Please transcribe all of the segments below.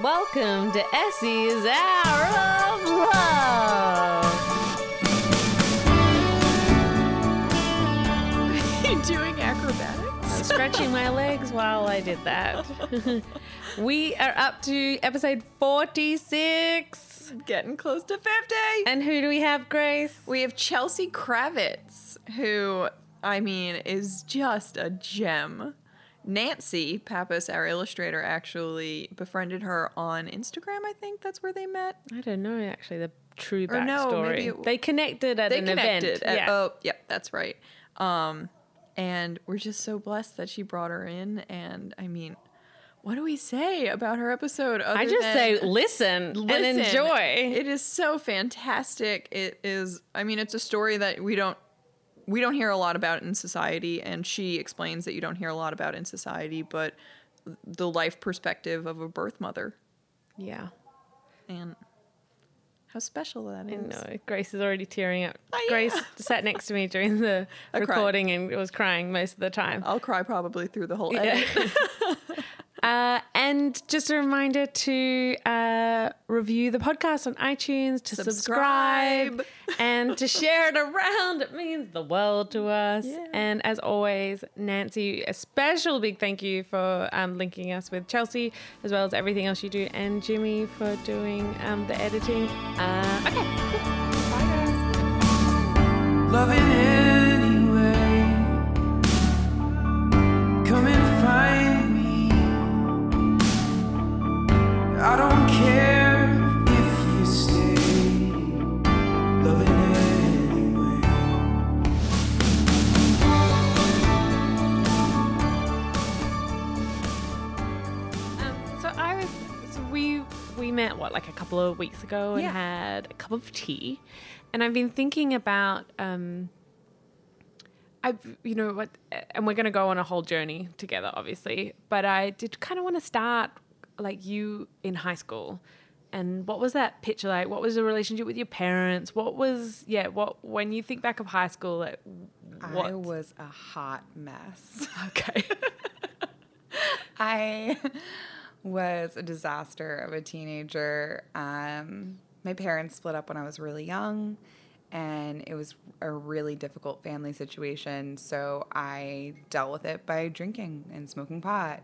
Welcome to Essie's Hour of Love. Are you doing acrobatics? Stretching my legs while I did that. we are up to episode 46. Getting close to 50. And who do we have, Grace? We have Chelsea Kravitz, who, I mean, is just a gem. Nancy Pappas, our illustrator, actually befriended her on Instagram. I think that's where they met. I don't know actually the true Or no, maybe it- they connected at They an connected. event. At, yeah. Oh, yep, that's right. Um, and we're just so blessed that she brought her in. And I mean, what do we say about her episode? Of I just say listen, and Listen, enjoy. It is so fantastic. It is. I mean, it's a story that we don't we don't hear a lot about in society, and she explains that you don't hear a lot about in society, but the life perspective of a birth mother yeah. and how special that is. I know. Grace is already tearing up. I- Grace sat next to me during the I cried. recording and was crying most of the time. I'll cry probably through the whole Yeah. Uh, and just a reminder to uh, review the podcast on iTunes, to subscribe, Subscribe. and to share it around. It means the world to us. Yeah. And as always, Nancy, a special big thank you for um, linking us with Chelsea, as well as everything else you do, and Jimmy for doing um, the editing. Uh, okay. Bye, guys. loving anyway. Like a couple of weeks ago and Yeah. had a cup of tea, and I've been thinking about um. I, you know what, and we're gonna go on a whole journey together, obviously. But I did kind of want to start like you in high school, and what was that picture like? What was the relationship with your parents? What was yeah? What when you think back of high school, like what? I was a hot mess. okay. I was a disaster of a teenager. Um, my parents split up when I was really young, and it was a really difficult family situation. So I dealt with it by drinking and smoking pot,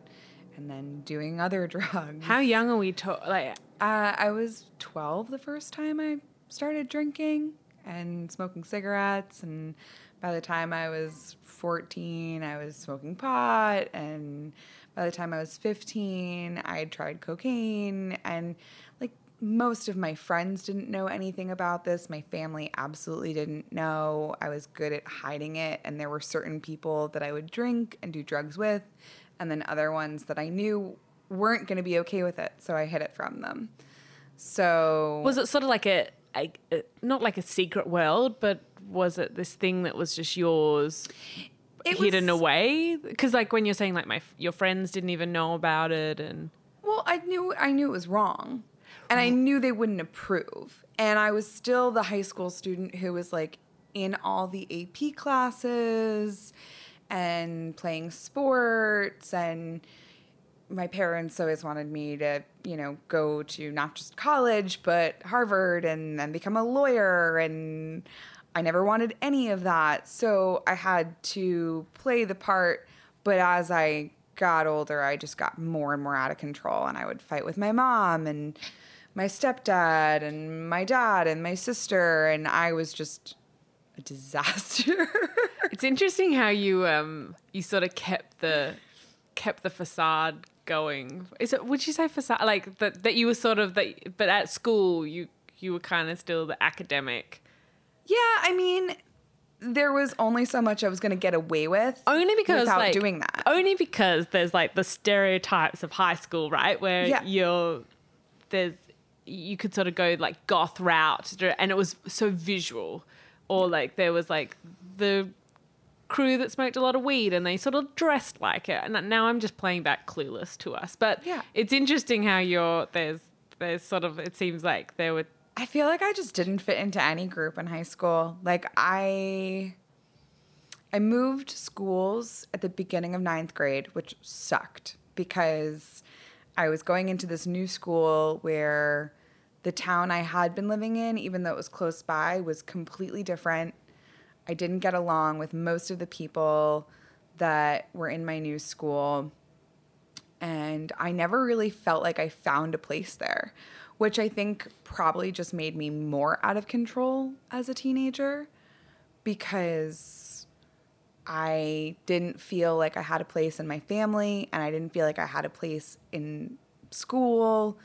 and then doing other drugs. How young are we? To- like Uh, I was 12 the first time I started drinking and smoking cigarettes. And by the time I was 14, I was smoking pot. And by the time I was 15, I had tried cocaine. And like most of my friends didn't know anything about this. My family absolutely didn't know. I was good at hiding it. And there were certain people that I would drink and do drugs with. And then other ones that I knew weren't going to be okay with it, so I hid it from them. So Was it sort of like a, a, a not like a secret world, but was it this thing that was just yours, It hidden was- away? Because like when you're saying like my your friends didn't even know about it, and well, I knew I knew it was wrong, and I mm-hmm. knew they wouldn't approve. And I was still the high school student who was like in all the AP classes and playing sports and my parents always wanted me to, you know, go to not just college, but Harvard and then become a lawyer. And I never wanted any of that. So I had to play the part. But as I got older, I just got more and more out of control. And I would fight with my mom and my stepdad and my dad and my sister. And I was just a disaster. it's interesting how you um you sort of kept the kept the facade going. Is it? Would you say facade? Like that that you were sort of that, but at school you you were kind of still the academic. yeah, I mean, there was only so much I was going to get away with. Only because without like doing that. Only because there's like the stereotypes of high school, right? Where Yeah. you're there's you could sort of go like goth route, and it was so visual, or like there was like the crew that smoked a lot of weed and they sort of dressed like it. And now I'm just playing back clueless to us, but Yeah. it's interesting how you're there's there's sort of it seems like there were I feel like I just didn't fit into any group in high school. Like I I moved schools at the beginning of ninth grade, which sucked because I was going into this new school where the town I had been living in, even though it was close by, was completely different. I didn't get along with most of the people that were in my new school. And I never really felt like I found a place there, which I think probably just made me more out of control as a teenager because I didn't feel like I had a place in my family and I didn't feel like I had a place in school.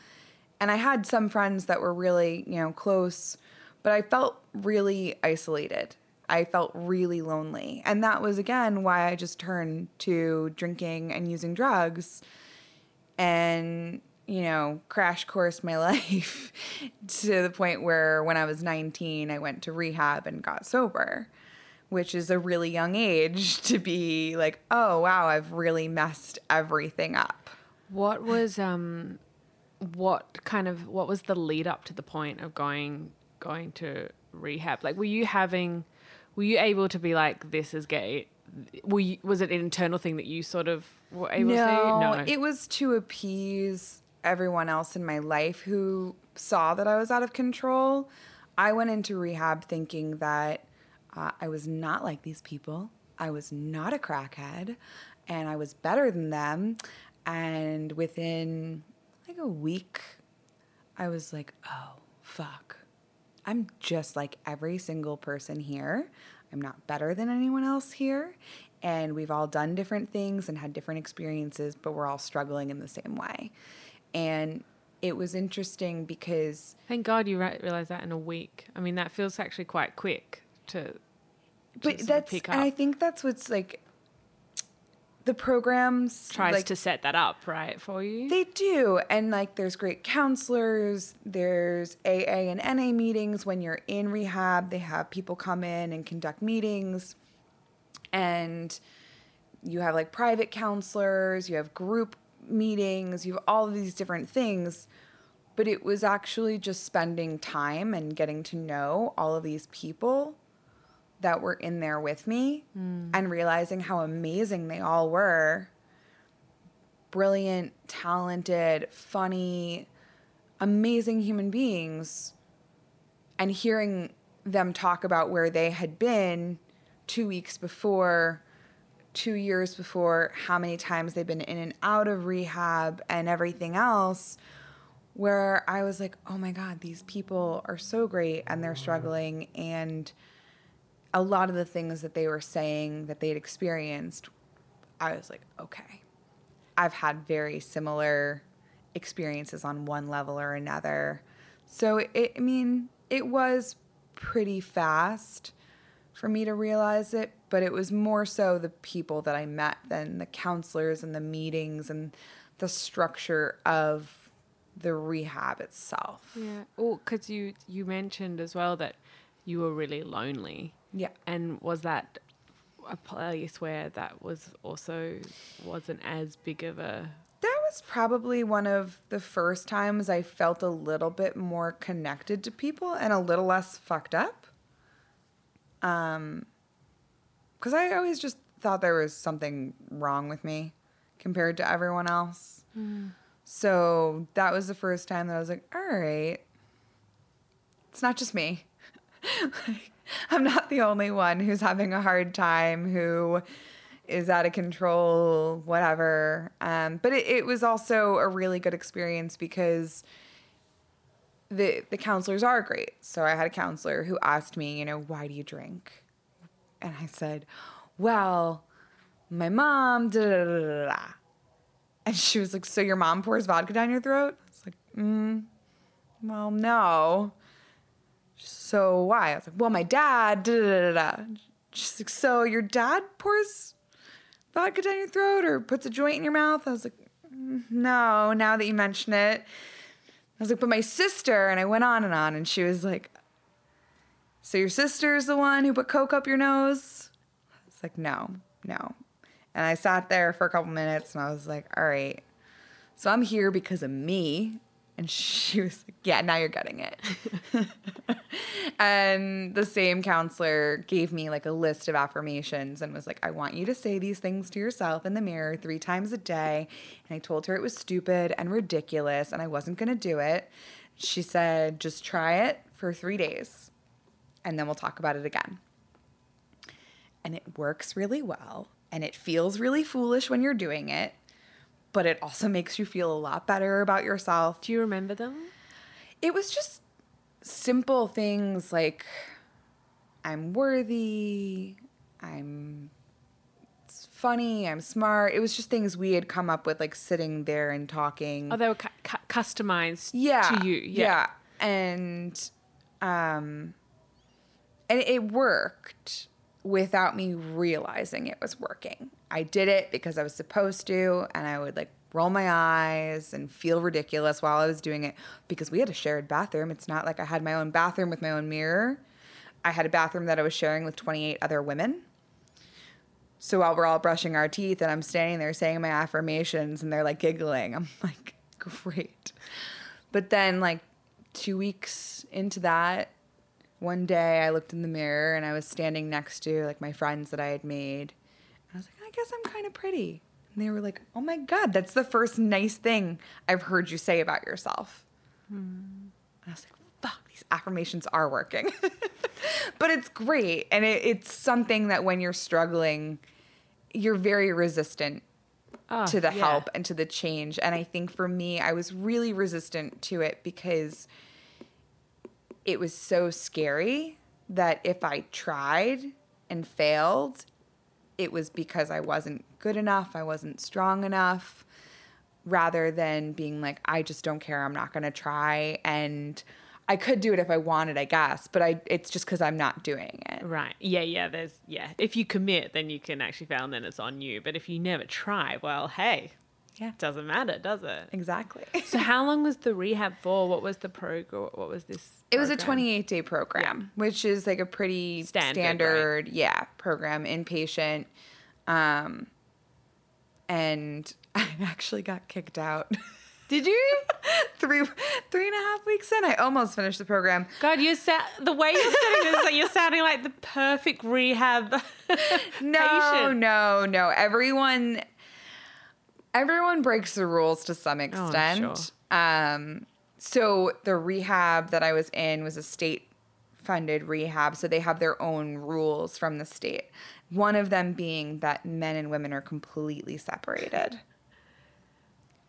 And I had some friends that were really, you know, close, but I felt really isolated. I felt really lonely. And that was again why I just turned to drinking and using drugs and, you know, crash course my life to the point where when I was 19, I went to rehab and got sober, which is a really young age to be like, oh, wow, I've really messed everything up. What was um, what kind of what was the lead up to the point of going going to rehab? Like, were you having, were you able to be like, this is gay? Were you, was it an internal thing that you sort of were able to no, it was to appease everyone else in my life who saw that I was out of control. I went into rehab thinking that uh, I was not like these people. I was not a crackhead, and I was better than them. And within like a week, I was like, oh, fuck. I'm just like every single person here. I'm not better than anyone else here. And we've all done different things and had different experiences, but we're all struggling in the same way. And it was interesting because Thank God you re- realized that in a week. I mean, that feels actually quite quick to. to but that's and I think that's what's like the programs tries like, to set that up right for you. They do. And like there's great counselors, there's AA and NA meetings when you're in rehab. They have people come in and conduct meetings. And you have like private counselors, you have group meetings, you have all of these different things. But it was actually just spending time and getting to know all of these people that were in there with me hmm. and realizing how amazing they all were. Brilliant, talented, funny, amazing human beings, and hearing them talk about where they had been two weeks before, two years before, how many times they've been in and out of rehab and everything else, where I was like, oh my God, these people are so great and they're struggling. And a lot of the things that they were saying that they'd experienced, I was like, okay. I've had very similar experiences on one level or another. So it, I mean, it was pretty fast for me to realize it, but it was more so the people that I met than the counselors and the meetings and the structure of the rehab itself. Yeah. Oh, because you you mentioned as well that you were really lonely, Yeah. and was that a place where that was also wasn't as big of a That was probably one of the first times I felt a little bit more connected to people and a little less fucked up. Um, because I always just thought there was something wrong with me compared to everyone else. So that was the first time that I was like, all right, it's not just me. Like, I'm not the only one who's having a hard time, who is out of control, whatever. Um, but it, it was also a really good experience because the the counselors are great. So I had a counselor who asked me, you know, why do you drink? And I said, well, my mom, da da da da da. da." And she was like, so your mom pours vodka down your throat? I was like, mm, well, no. So why? I was like, well, my dad, da da da da. da." She's like, so your dad pours vodka down your throat or puts a joint in your mouth? I was like, "Mm, no, now that you mention it. I was like, but my sister, and I went on and on, and she was like, so your sister is the one who put coke up your nose? I was like, no, no. And I sat there for a couple minutes and I was like, all right, so I'm here because of me. And she was like, Yeah, now you're getting it. and the same counselor gave me like a list of affirmations and was like, I want you to say these things to yourself in the mirror three times a day. And I told her it was stupid and ridiculous and I wasn't going to do it. She said, Just try it for three days and then we'll talk about it again. And it works really well and it feels really foolish when you're doing it, but it also makes you feel a lot better about yourself. Do you remember them? It was just simple things like I'm worthy, I'm it's funny, I'm smart. It was just things we had come up with, like sitting there and talking. Oh, they were cu- cu- customized yeah, to you. Yeah. and um, and it worked without me realizing it was working. I did it because I was supposed to, and I would like roll my eyes and feel ridiculous while I was doing it because we had a shared bathroom. It's not like I had my own bathroom with my own mirror. I had a bathroom that I was sharing with 28 other women. So while we're all brushing our teeth and I'm standing there saying my affirmations and they're like giggling, I'm like, great. But then, like, two weeks into that, one day I looked in the mirror and I was standing next to like my friends that I had made. I was like, I guess I'm kind of pretty. And they were like, oh my God, that's the first nice thing I've heard you say about yourself. And I was like, fuck, these affirmations are working. but it's great. And it, it's something that when you're struggling, you're very resistant Oh, to the yeah. help and to the change. And I think for me, I was really resistant to it because it was so scary that if I tried and failed, it was because I wasn't good enough, I wasn't strong enough, rather than being like, I just don't care, I'm not gonna try. And I could do it if I wanted, I guess, but I it's just because I'm not doing it. Right. Yeah, yeah. There's yeah. If you commit, then you can actually fail, and then it's on you. But if you never try, well, hey, Yeah. doesn't matter, does it? Exactly. So how long was the rehab for? What was the program? What was this? It was a 28 day program, which is like a pretty Standard, standard, yeah, program, inpatient. Um, and I actually got kicked out. Did you? three three and a half weeks in, I almost finished the program. God, you sa- the way you're saying this, like you're sounding like the perfect rehab. No, patient. no, no. Everyone, everyone breaks the rules to some extent. Oh, Um, so the rehab that I was in was a state funded rehab, so they have their own rules from the state. One of them being that men and women are completely separated.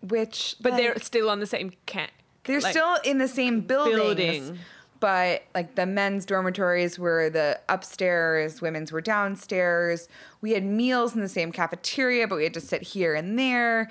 Which, But they're still on the same they're still in the same buildings, building. But like the men's dormitories were the upstairs, women's were downstairs. We had meals in the same cafeteria, but we had to sit here and there.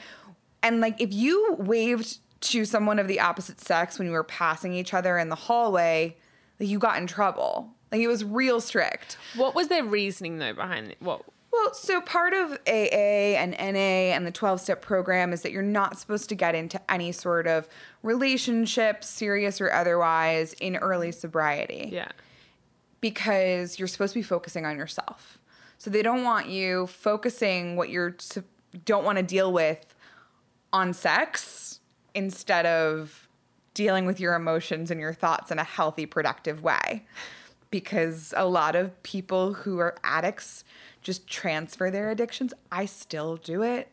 And like if you waved to someone of the opposite sex when you were passing each other in the hallway, like you got in trouble. Like it was real strict. What was their reasoning though behind it? What? Well, so part of AA and NA and the 12 step program is that you're not supposed to get into any sort of relationship, serious or otherwise, in early sobriety Yeah. because you're supposed to be focusing on yourself. So they don't want you focusing what you don't want to deal with on sex instead of dealing with your emotions and your thoughts in a healthy, productive way. Because a lot of people who are addicts just transfer their addictions. I still do it.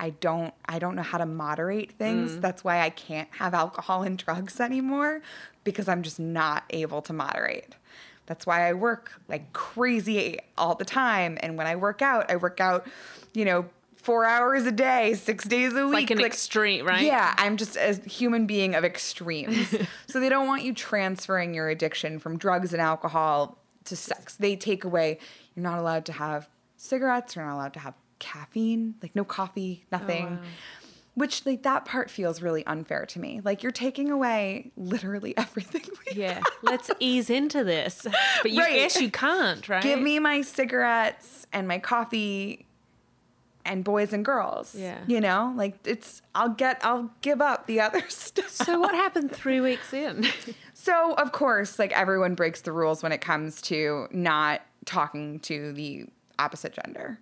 I don't I don't know how to moderate things. Mm. That's why I can't have alcohol and drugs anymore because I'm just not able to moderate. That's why I work like crazy all the time and when I work out, I work out, you know, 4 hours a day, 6 days a week. like an extreme, right? Yeah, I'm just a human being of extremes. so they don't want you transferring your addiction from drugs and alcohol to sex. They take away, you're not allowed to have cigarettes, you're not allowed to have caffeine, like no coffee, nothing. Oh, wow. Which like that part feels really unfair to me. Like you're taking away literally everything. Yeah. Let's ease into this. But you Right. guess you can't, right? Give me my cigarettes and my coffee and boys and girls. Yeah. You know, like it's I'll get I'll give up the other stuff. So what happened three weeks in? So, of course, like everyone breaks the rules when it comes to not talking to the opposite gender.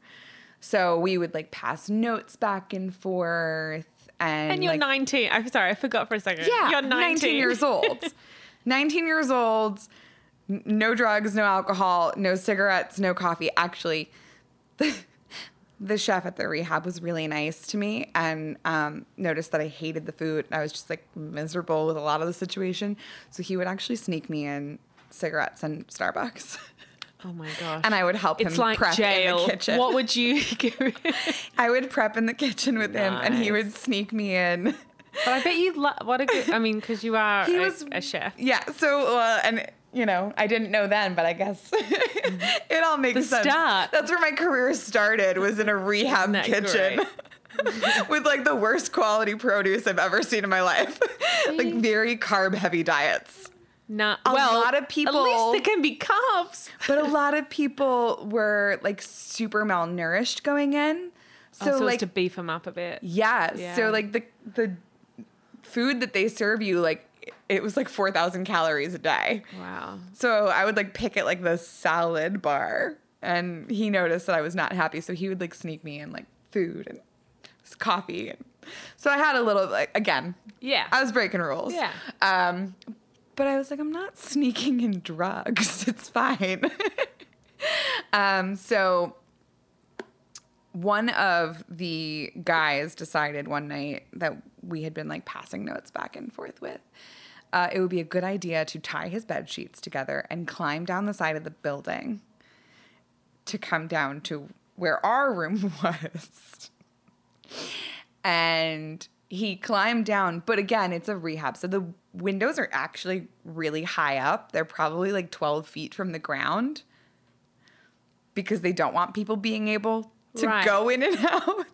So, we would like pass notes back and forth and And you're like, 19. I'm sorry, I forgot for a second. yeah, You're 19. years old. 19 years old, no drugs, no alcohol, no cigarettes, no coffee. Actually, the, the chef at the rehab was really nice to me and um, noticed that I hated the food. I was just like miserable with a lot of the situation. So he would actually sneak me in cigarettes and Starbucks. Oh my gosh. And I would help it's him like prep in the kitchen. What would you give? I would prep in the kitchen with him and he would sneak me in. But I bet you lo- what a good. I mean, because you are He a, was- a chef. Yeah. So, uh, and you know, I didn't know then, but I guess it all makes The sense. start. That's where my career started. Was in a rehab kitchen. With like the worst quality produce I've ever seen in my life, like very carb heavy diets. No, A well, lot of people. At least there can be cops. But a lot of people were like super malnourished going in. So, oh, so like to beef them up a bit. Yeah. Yeah. So like the the food that they serve you, like it was like four thousand calories a day. Wow. So I would like pick at like the salad bar, and he noticed that I was not happy, so he would like sneak me in like food and coffee, and so I had a little like again, Yeah. I was breaking rules. Yeah. Um, but I was like, I'm not sneaking in drugs. It's fine. um, so one of the guys decided one night that we had been like passing notes back and forth with. Uh, it would be a good idea to tie his bed sheets together and climb down the side of the building to come down to where our room was. and he climbed down, but again, it's a rehab. So the windows are actually really high up. They're probably like 12 feet from the ground because they don't want people being able to Right. go in and out.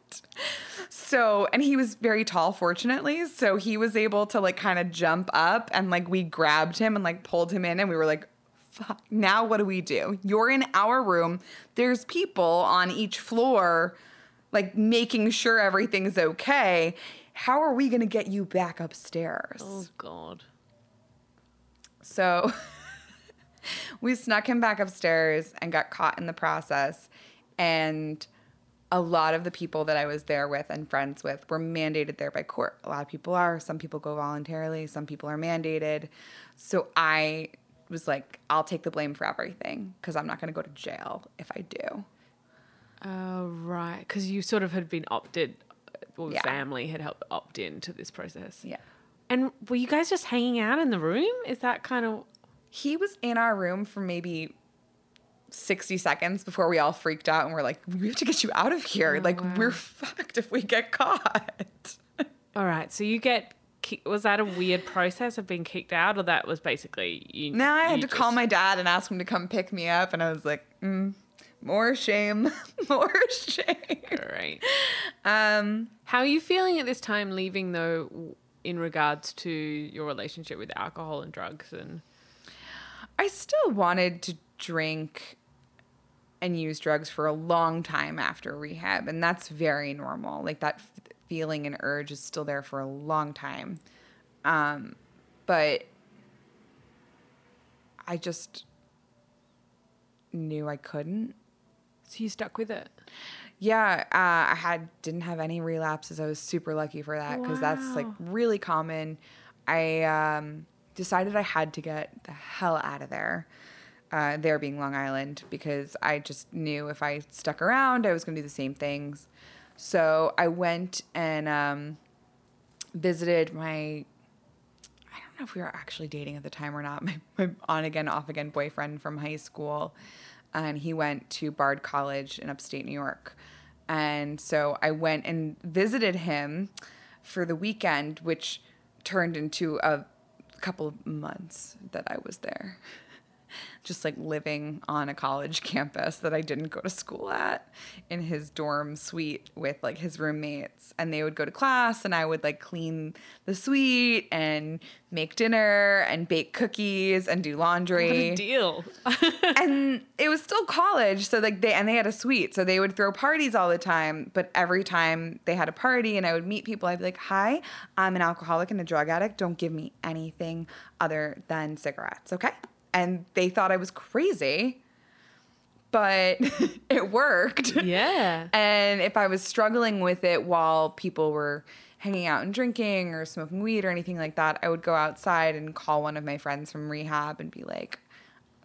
So, and he was very tall, fortunately. So he was able to like kind of jump up and like we grabbed him and like pulled him in and we were like, fuck, now what do we do? You're in our room. There's people on each floor, like making sure everything's okay. How are we going to get you back upstairs? Oh God. So we snuck him back upstairs and got caught in the process. And a lot of the people that I was there with and friends with were mandated there by court. A lot of people are. Some people go voluntarily, some people are mandated. So I was like, I'll take the blame for everything because I'm not going to go to jail if I do. Oh right, because you sort of had been opted, or Yeah. family had helped opt in to this process. Yeah. And were you guys just hanging out in the room? Is that kind of He was in our room for maybe 60 seconds before we all freaked out and we're like, we have to get you out of here. like, we're fucked if we get caught. all right? So you get was that a weird process of being kicked out, or that was basically you? Now I had to call my dad and ask him to come pick me up. And I was like, mm, more shame, more shame. Great. Um, How are you feeling at this time, leaving though, in regards to your relationship with alcohol and drugs and? I still wanted to drink and use drugs for a long time after rehab. And that's very normal. Like that f- feeling and urge is still there for a long time. Um, but I just knew I couldn't. So you stuck with it. Yeah, uh, I had didn't have any relapses. I was super lucky for that because that's like really common. I um, decided I had to get the hell out of there. Uh, there being Long Island because I just knew if I stuck around, I was going to do the same things. So I went and um, visited my. I don't know if we were actually dating at the time or not. My, my on again, off again boyfriend from high school, and he went to Bard College in upstate New York, and so I went and visited him for the weekend, which turned into a couple of months that I was there. Just like living on a college campus that I didn't go to school at in his dorm suite with like his roommates. And they would go to class, and I would like clean the suite and make dinner and bake cookies and do laundry What a deal. and it was still college so like they and they had a suite so they would throw parties all the time but every time they had a party and i would meet people i'd be like hi i'm an alcoholic and a drug addict don't give me anything other than cigarettes okay and they thought i was crazy but it worked yeah. and if I was struggling with it while people were hanging out and drinking or smoking weed or anything like that, I would go outside and call one of my friends from rehab and be like,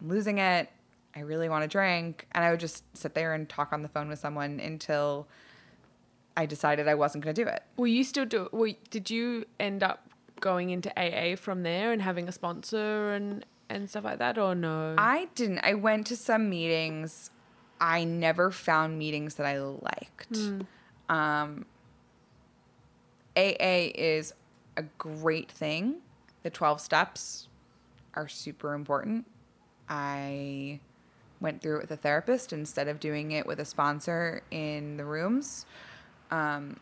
I'm losing it. I really want to drink. And I would just sit there and talk on the phone with someone until I decided I wasn't going to do it. Will you still do? Well, did you end up going into AA from there and having a sponsor and and stuff like that, or no? I didn't. I went to some meetings. I never found meetings that I liked. Um, AA is a great thing. The 12 steps are super important. I went through it with a therapist instead of doing it with a sponsor in the rooms. Um,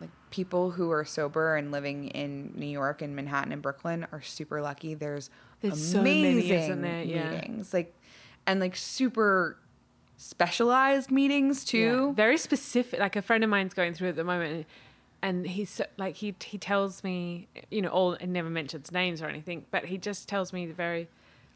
like people who are sober and living in New York and Manhattan and Brooklyn are super lucky. There's, There's so many, amazing isn't there? Yeah. meetings, like and like super specialized meetings too. Yeah, very specific. Like a friend of mine's going through at the moment, and he's so- like he he tells me, you know, all and never mentions names or anything, but he just tells me the very,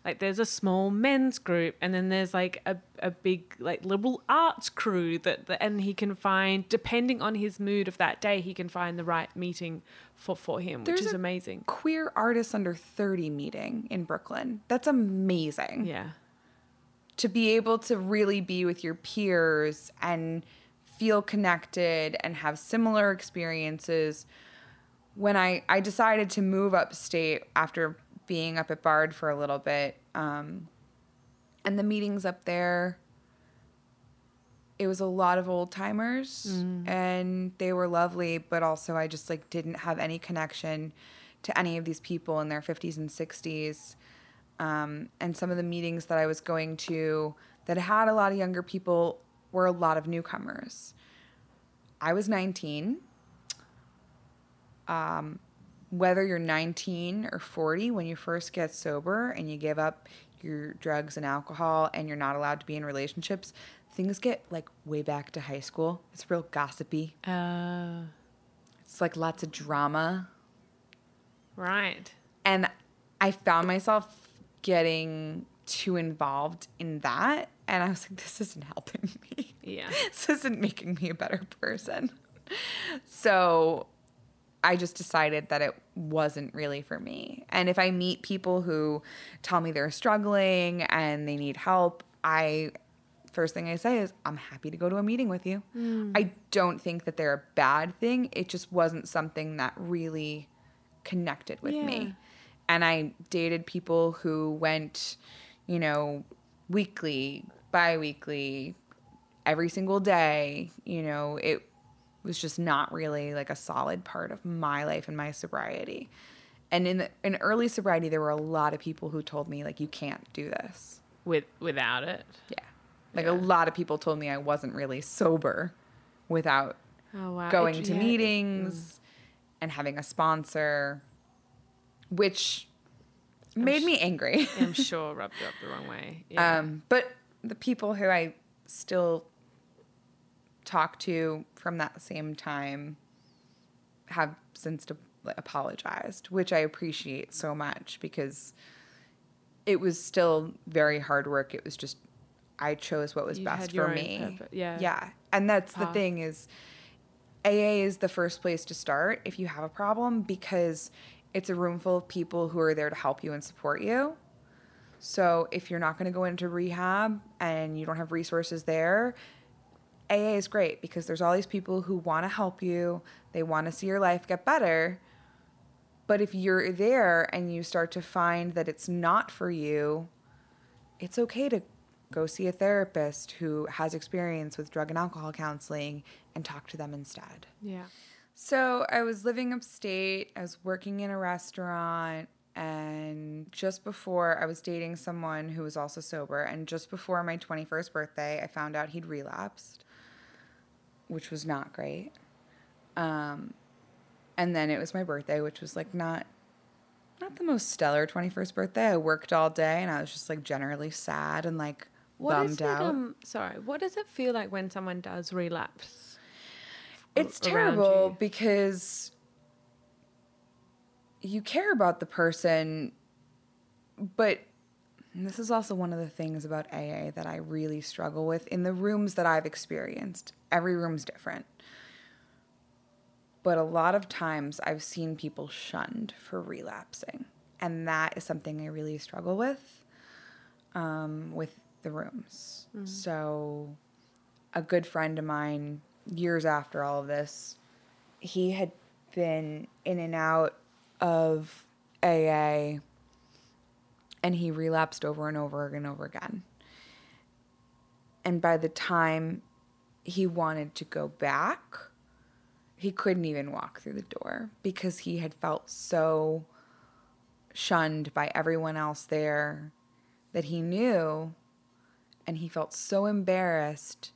like there's a small men's group, and then there's like a a big like liberal arts crew that, that and he can find depending on his mood of that day, he can find the right meeting for for him, There's which is amazing. Queer artists under 30 meeting in Brooklyn. That's amazing. Yeah. to be able to really be with your peers and feel connected and have similar experiences when i i decided to move upstate after being up at bard for a little bit um, and the meetings up there it was a lot of old timers and they were lovely but also i just like didn't have any connection to any of these people in their 50s and 60s um, and some of the meetings that I was going to that had a lot of younger people were a lot of newcomers. I was 19. Um, whether you're 19 or 40, when you first get sober and you give up your drugs and alcohol and you're not allowed to be in relationships, things get like way back to high school. It's real gossipy. Uh, It's like lots of drama. right. and I found myself getting too involved in that. And I was like, this isn't helping me. Yeah. this isn't making me a better person. So I just decided that it wasn't really for me. And if I meet people who tell me they're struggling and they need help, I first thing I say is, I'm happy to go to a meeting with you. Hmm. I don't think that they're a bad thing. It just wasn't something that really connected with Yeah. me. And I dated people who went, you know, weekly, bi weekly, every single day. You know, it was just not really like a solid part of my life and my sobriety. And in the, in early sobriety, there were a lot of people who told me like, you can't do this. With without it. Yeah. Like Yeah. a lot of people told me I wasn't really sober without Oh wow. going It- to yeah, it- meetings and having a sponsor, which made sh- me angry. I'm sure rubbed you up the wrong way. Yeah. Um, but the people who I still talk to from that same time have since de- apologized, which I appreciate so much because it was still very hard work. It was just I chose what was You best for me. yeah. Yeah. And that's the thing is AA is the first place to start if you have a problem because it's a room full of people who are there to help you and support you. So if you're not going to go into rehab and you don't have resources there, AA is great because there's all these people who want to help you. They want to see your life get better. But if you're there and you start to find that it's not for you, it's okay to go see a therapist who has experience with drug and alcohol counseling and talk to them instead. yeah. So I was living upstate, I was working in a restaurant, and just before I was dating someone who was also sober, and just before my 21st birthday, I found out he'd relapsed, which was not great. Um, and then it was my birthday, which was like not not the most stellar 21st birthday. I worked all day and I was just like generally sad and like What is bummed it? out. Um, sorry. What does it feel like when someone does relapse? It's around terrible because you care about the person, but and this is also one of the things about AA that I really struggle with in the rooms that I've experienced. Every room's different. But a lot of times I've seen people shunned for relapsing. And that is something I really struggle with um, with the rooms. So, a good friend of mine, years after all of this, he had been in and out of AA and he relapsed over and over and over again. And by the time he wanted to go back, he couldn't even walk through the door because he had felt so shunned by everyone else there that he knew and he felt so embarrassed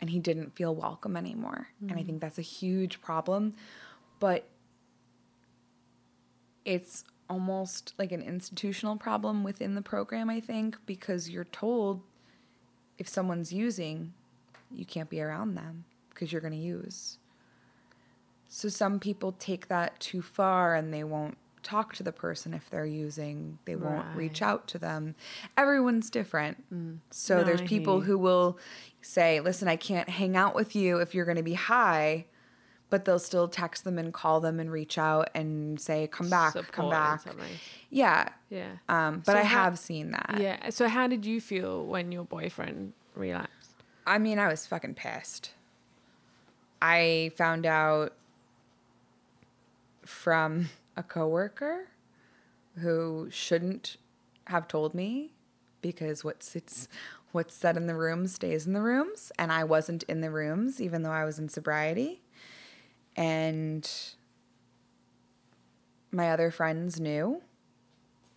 and he didn't feel welcome anymore. And I mm. think that's a huge problem, but it's almost like an institutional problem within the program, I think, because you're told if someone's using, you can't be around them because you're going to use. So some people take that too far and they won't talk to the person if they're using. They won't reach out to them. Everyone's different. So No, there's people who will say, "Listen, I can't hang out with you if you're going to be high." But they'll still text them and call them and reach out and say, "Come back, come Support or back." Yeah. Yeah. Um, but So I how- have seen that. Yeah. So how did you feel when your boyfriend relapsed? I mean, I was fucking pissed. I found out from a coworker who shouldn't have told me because what sits what's said in the room stays in the rooms and I wasn't in the rooms even though I was in sobriety. And my other friends knew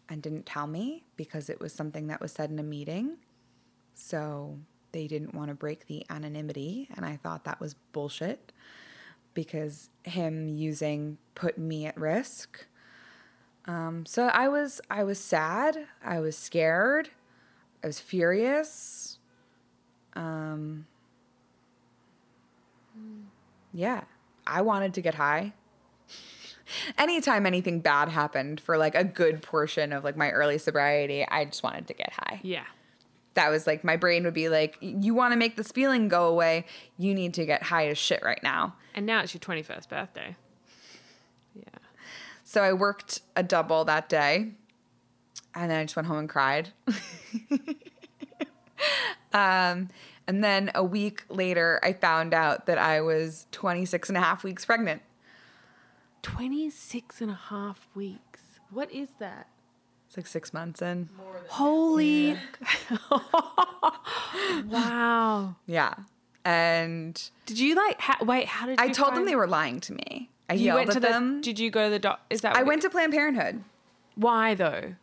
and didn't tell me because it was something that was said in a meeting. So they didn't want to break the anonymity, and I thought that was bullshit because him using put me at risk. Um, so I was I was sad, I was scared, I was furious. Um, yeah, I wanted to get high. Anytime anything bad happened for like a good portion of like my early sobriety, I just wanted to get high Yeah. that was like my brain would be like you want to make this feeling go away you need to get high as shit right now And now it's your 21st birthday. Yeah. so i worked a double that day and then i just went home and cried um, and then a week later i found out that i was 26 and a half weeks pregnant 26 and a half weeks. What is that? it's like six months in Holy. wow. yeah and Did you like, ha- wait, how did you i told them they were lying to me i You yelled went to at the, them did you go to the doc? Is that i went it- to planned parenthood Why though?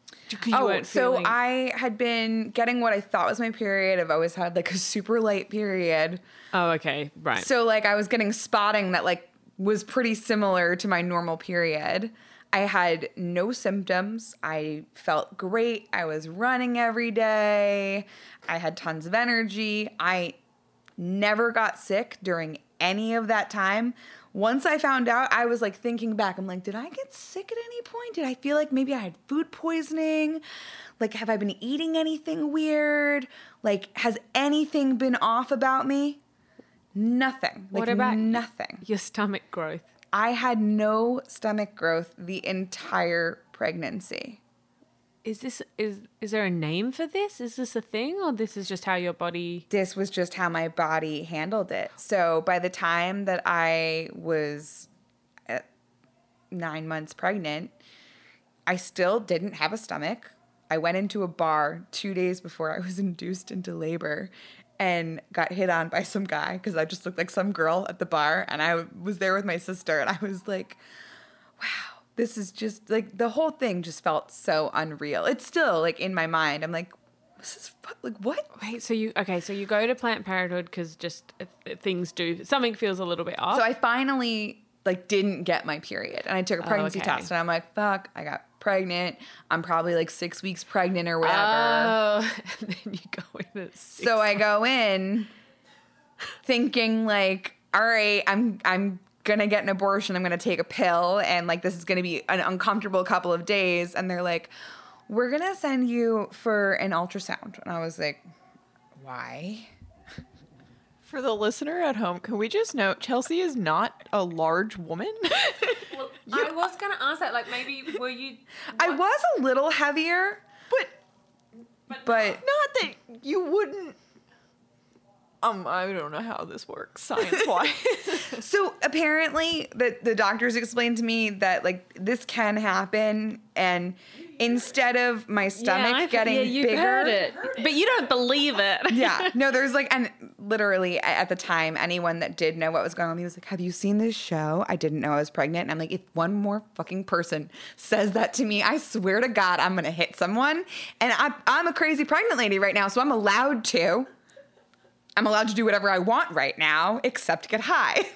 Oh, so feeling- I had been getting what I thought was my period. I've always had like a super light period. Oh, okay. Right. So like I was getting spotting that like was pretty similar to my normal period. I had no symptoms. I felt great. I was running every day. I had tons of energy. I never got sick during any of that time. Once I found out, I was like thinking back. I'm like, did I get sick at any point? Did I feel like maybe I had food poisoning? Like, have I been eating anything weird? Like, has anything been off about me? Nothing. Like, what about nothing? Your stomach growth. I had no stomach growth the entire pregnancy. Is this is is there a name for this? Is this a thing or this is just how your body this was just how my body handled it. So by the time that I was uh, nine months pregnant, I still didn't have a stomach. I went into a bar two days before I was induced into labor and got hit on by some guy because I just looked like some girl at the bar. And I was there with my sister and I was like, wow, this is just like the whole thing just felt so unreal. It's still like in my mind. I'm like, this is like what? Wait, so you okay? So you go to Planned Parenthood because just uh, things do something feels a little bit off. So I finally like didn't get my period and I took a pregnancy okay. test and I'm like, fuck, I got pregnant. I'm probably like six weeks pregnant or whatever. Oh, and then you go in at six. so I go in thinking like, all right, I'm I'm gonna get an abortion. I'm gonna take a pill and like this is gonna be an uncomfortable couple of days. And they're like, we're gonna send you for an ultrasound. And I was like, why? For the listener at home, can we just note Chelsea is not a large woman? Well, I was gonna ask that. Like, maybe were you? I was a little heavier, but but not that you wouldn't. Um, I don't know how this works science wise. So apparently, the the doctors explained to me that like this can happen, and instead of my stomach I've- getting yeah, you've bigger, heard it, but you don't believe it. yeah, no, there's like, and literally at the time, anyone that did know what was going on, he was like, "Have you seen this show? I didn't know I was pregnant." And I'm like, if one more fucking person says that to me, I swear to God, I'm gonna hit someone. And I, I'm a crazy pregnant lady right now, so I'm allowed to. I'm allowed to do whatever I want right now, except get high.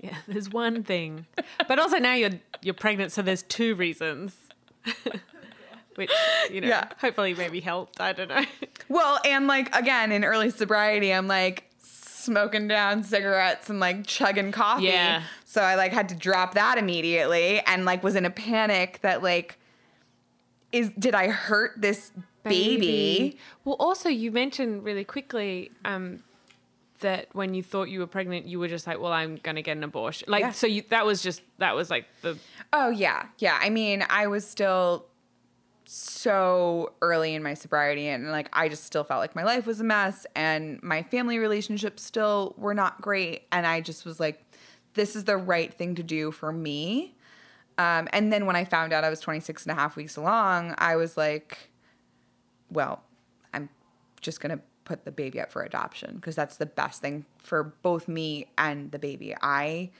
Yeah, there's one thing, but also now you're you're pregnant, so there's two reasons, which you know, Yeah. hopefully maybe helped. I don't know. Well, and like again, in early sobriety, I'm like smoking down cigarettes and like chugging coffee. Yeah. So I like had to drop that immediately and like was in a panic that like is did I hurt this baby? Well, also you mentioned really quickly um, that when you thought you were pregnant, you were just like, "Well, I'm gonna get an abortion." Like, Yeah. so you that was just that was like the Oh yeah. Yeah. I mean, I was still so early in my sobriety and like I just still felt like my life was a mess and my family relationships still were not great and I just was like this is the right thing to do for me. Um, and then when I found out I was 26 and a half weeks along, I was like, well, I'm just going to put the baby up for adoption because that's the best thing for both me and the baby. I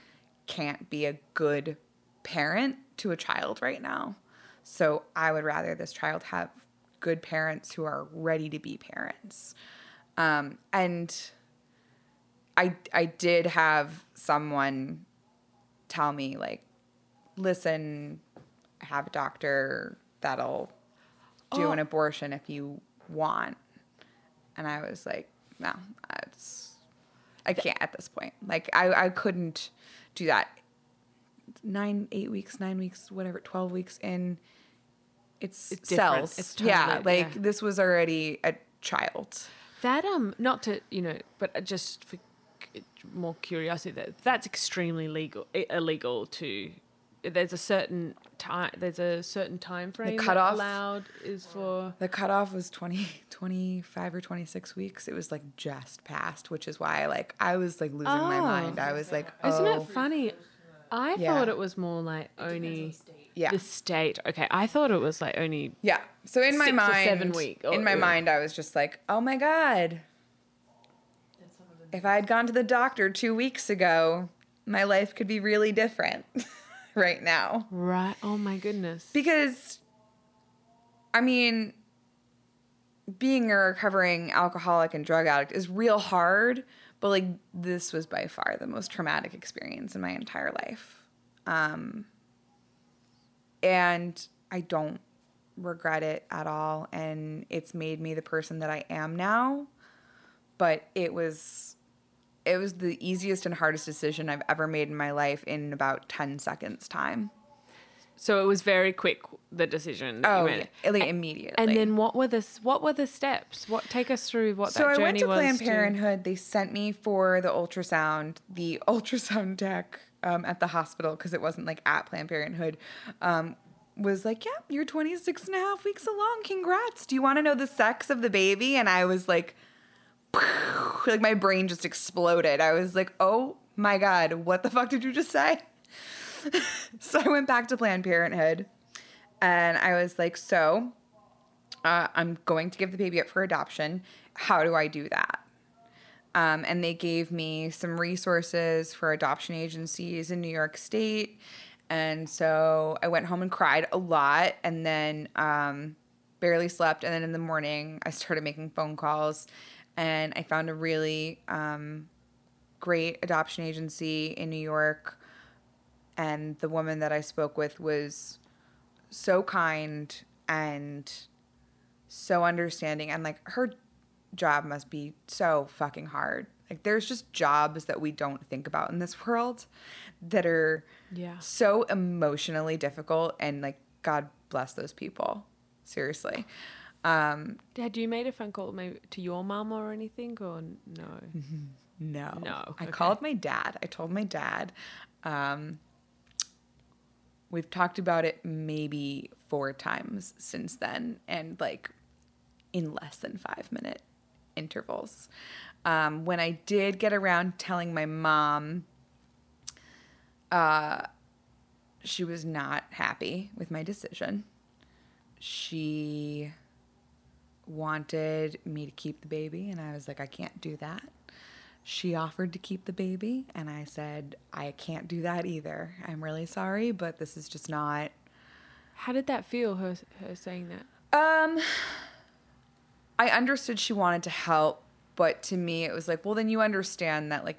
can't be a good parent to a child right now. So I would rather this child have good parents who are ready to be parents. Um, and I I did have someone tell me like, listen, I have a doctor that'll do an abortion if you want. And I was like, no, that's I can't at this point. Like I, I couldn't do that. Nine, eight weeks, nine weeks, whatever, twelve weeks in, it's, It's cells. It's yeah, like yeah. this was already a child. that um not to you know, but just for more curiosity, that that's extremely legal illegal to. There's a certain time. There's a certain time frame that cutoff? allowed is for. The cutoff was 20, 25 or 26 weeks. It was like just past, which is why like I was like losing my Oh. mind. I was like, oh, Isn't it funny? I Yeah. thought it was more like only yeah. the state. Okay, I thought it was like only. Yeah. So in my mind, seven week, or- in my yeah. mind, I was just like, oh my god. If I had gone to the doctor two weeks ago, my life could be really different right now. Right. Oh my goodness. Because, I mean, being a recovering alcoholic and drug addict is real hard, but like this was by far the most traumatic experience in my entire life. Um, and I don't regret it at all. And it's made me the person that I am now. But it was. It was the easiest and hardest decision I've ever made in my life in about 10 seconds time. So it was very quick the decision. that you Oh, made. yeah, like immediately. And then what were the what were the steps? What take us through what so that I journey went to was? Planned Parenthood. They sent me for the ultrasound. The ultrasound tech um, at the hospital because it wasn't like at Planned Parenthood. Um, was like, yeah, you're 26 and a half weeks along. Congrats. Do you want to know the sex of the baby? And I was like, like my brain just exploded. I was like, oh my God, what the fuck did you just say? so I went back to Planned Parenthood and I was like, so uh, I'm going to give the baby up for adoption. How do I do that? Um, and they gave me some resources for adoption agencies in New York State. And so I went home and cried a lot and then um, barely slept. And then in the morning, I started making phone calls and I found a really um, great adoption agency in New York. And the woman that I spoke with was so kind and so understanding and like her job must be so fucking hard. Like there's just jobs that we don't think about in this world that are Yeah. so emotionally difficult and like God bless those people. Seriously. Um, Had you made a phone call maybe to your mum or anything, or no? no. No, I okay. called my dad. I told my dad. Um, we've talked about it maybe four times since then, and like in less than five minute intervals. Um, when I did get around telling my mom, uh, she was not happy with my decision. She wanted me to keep the baby, and I was like, I can't do that. She offered to keep the baby, and I said, I can't do that either. I'm really sorry, but this is just not. How did that feel? Her her saying that. Um, I understood she wanted to help, but to me, it was like, well, then you understand that, like,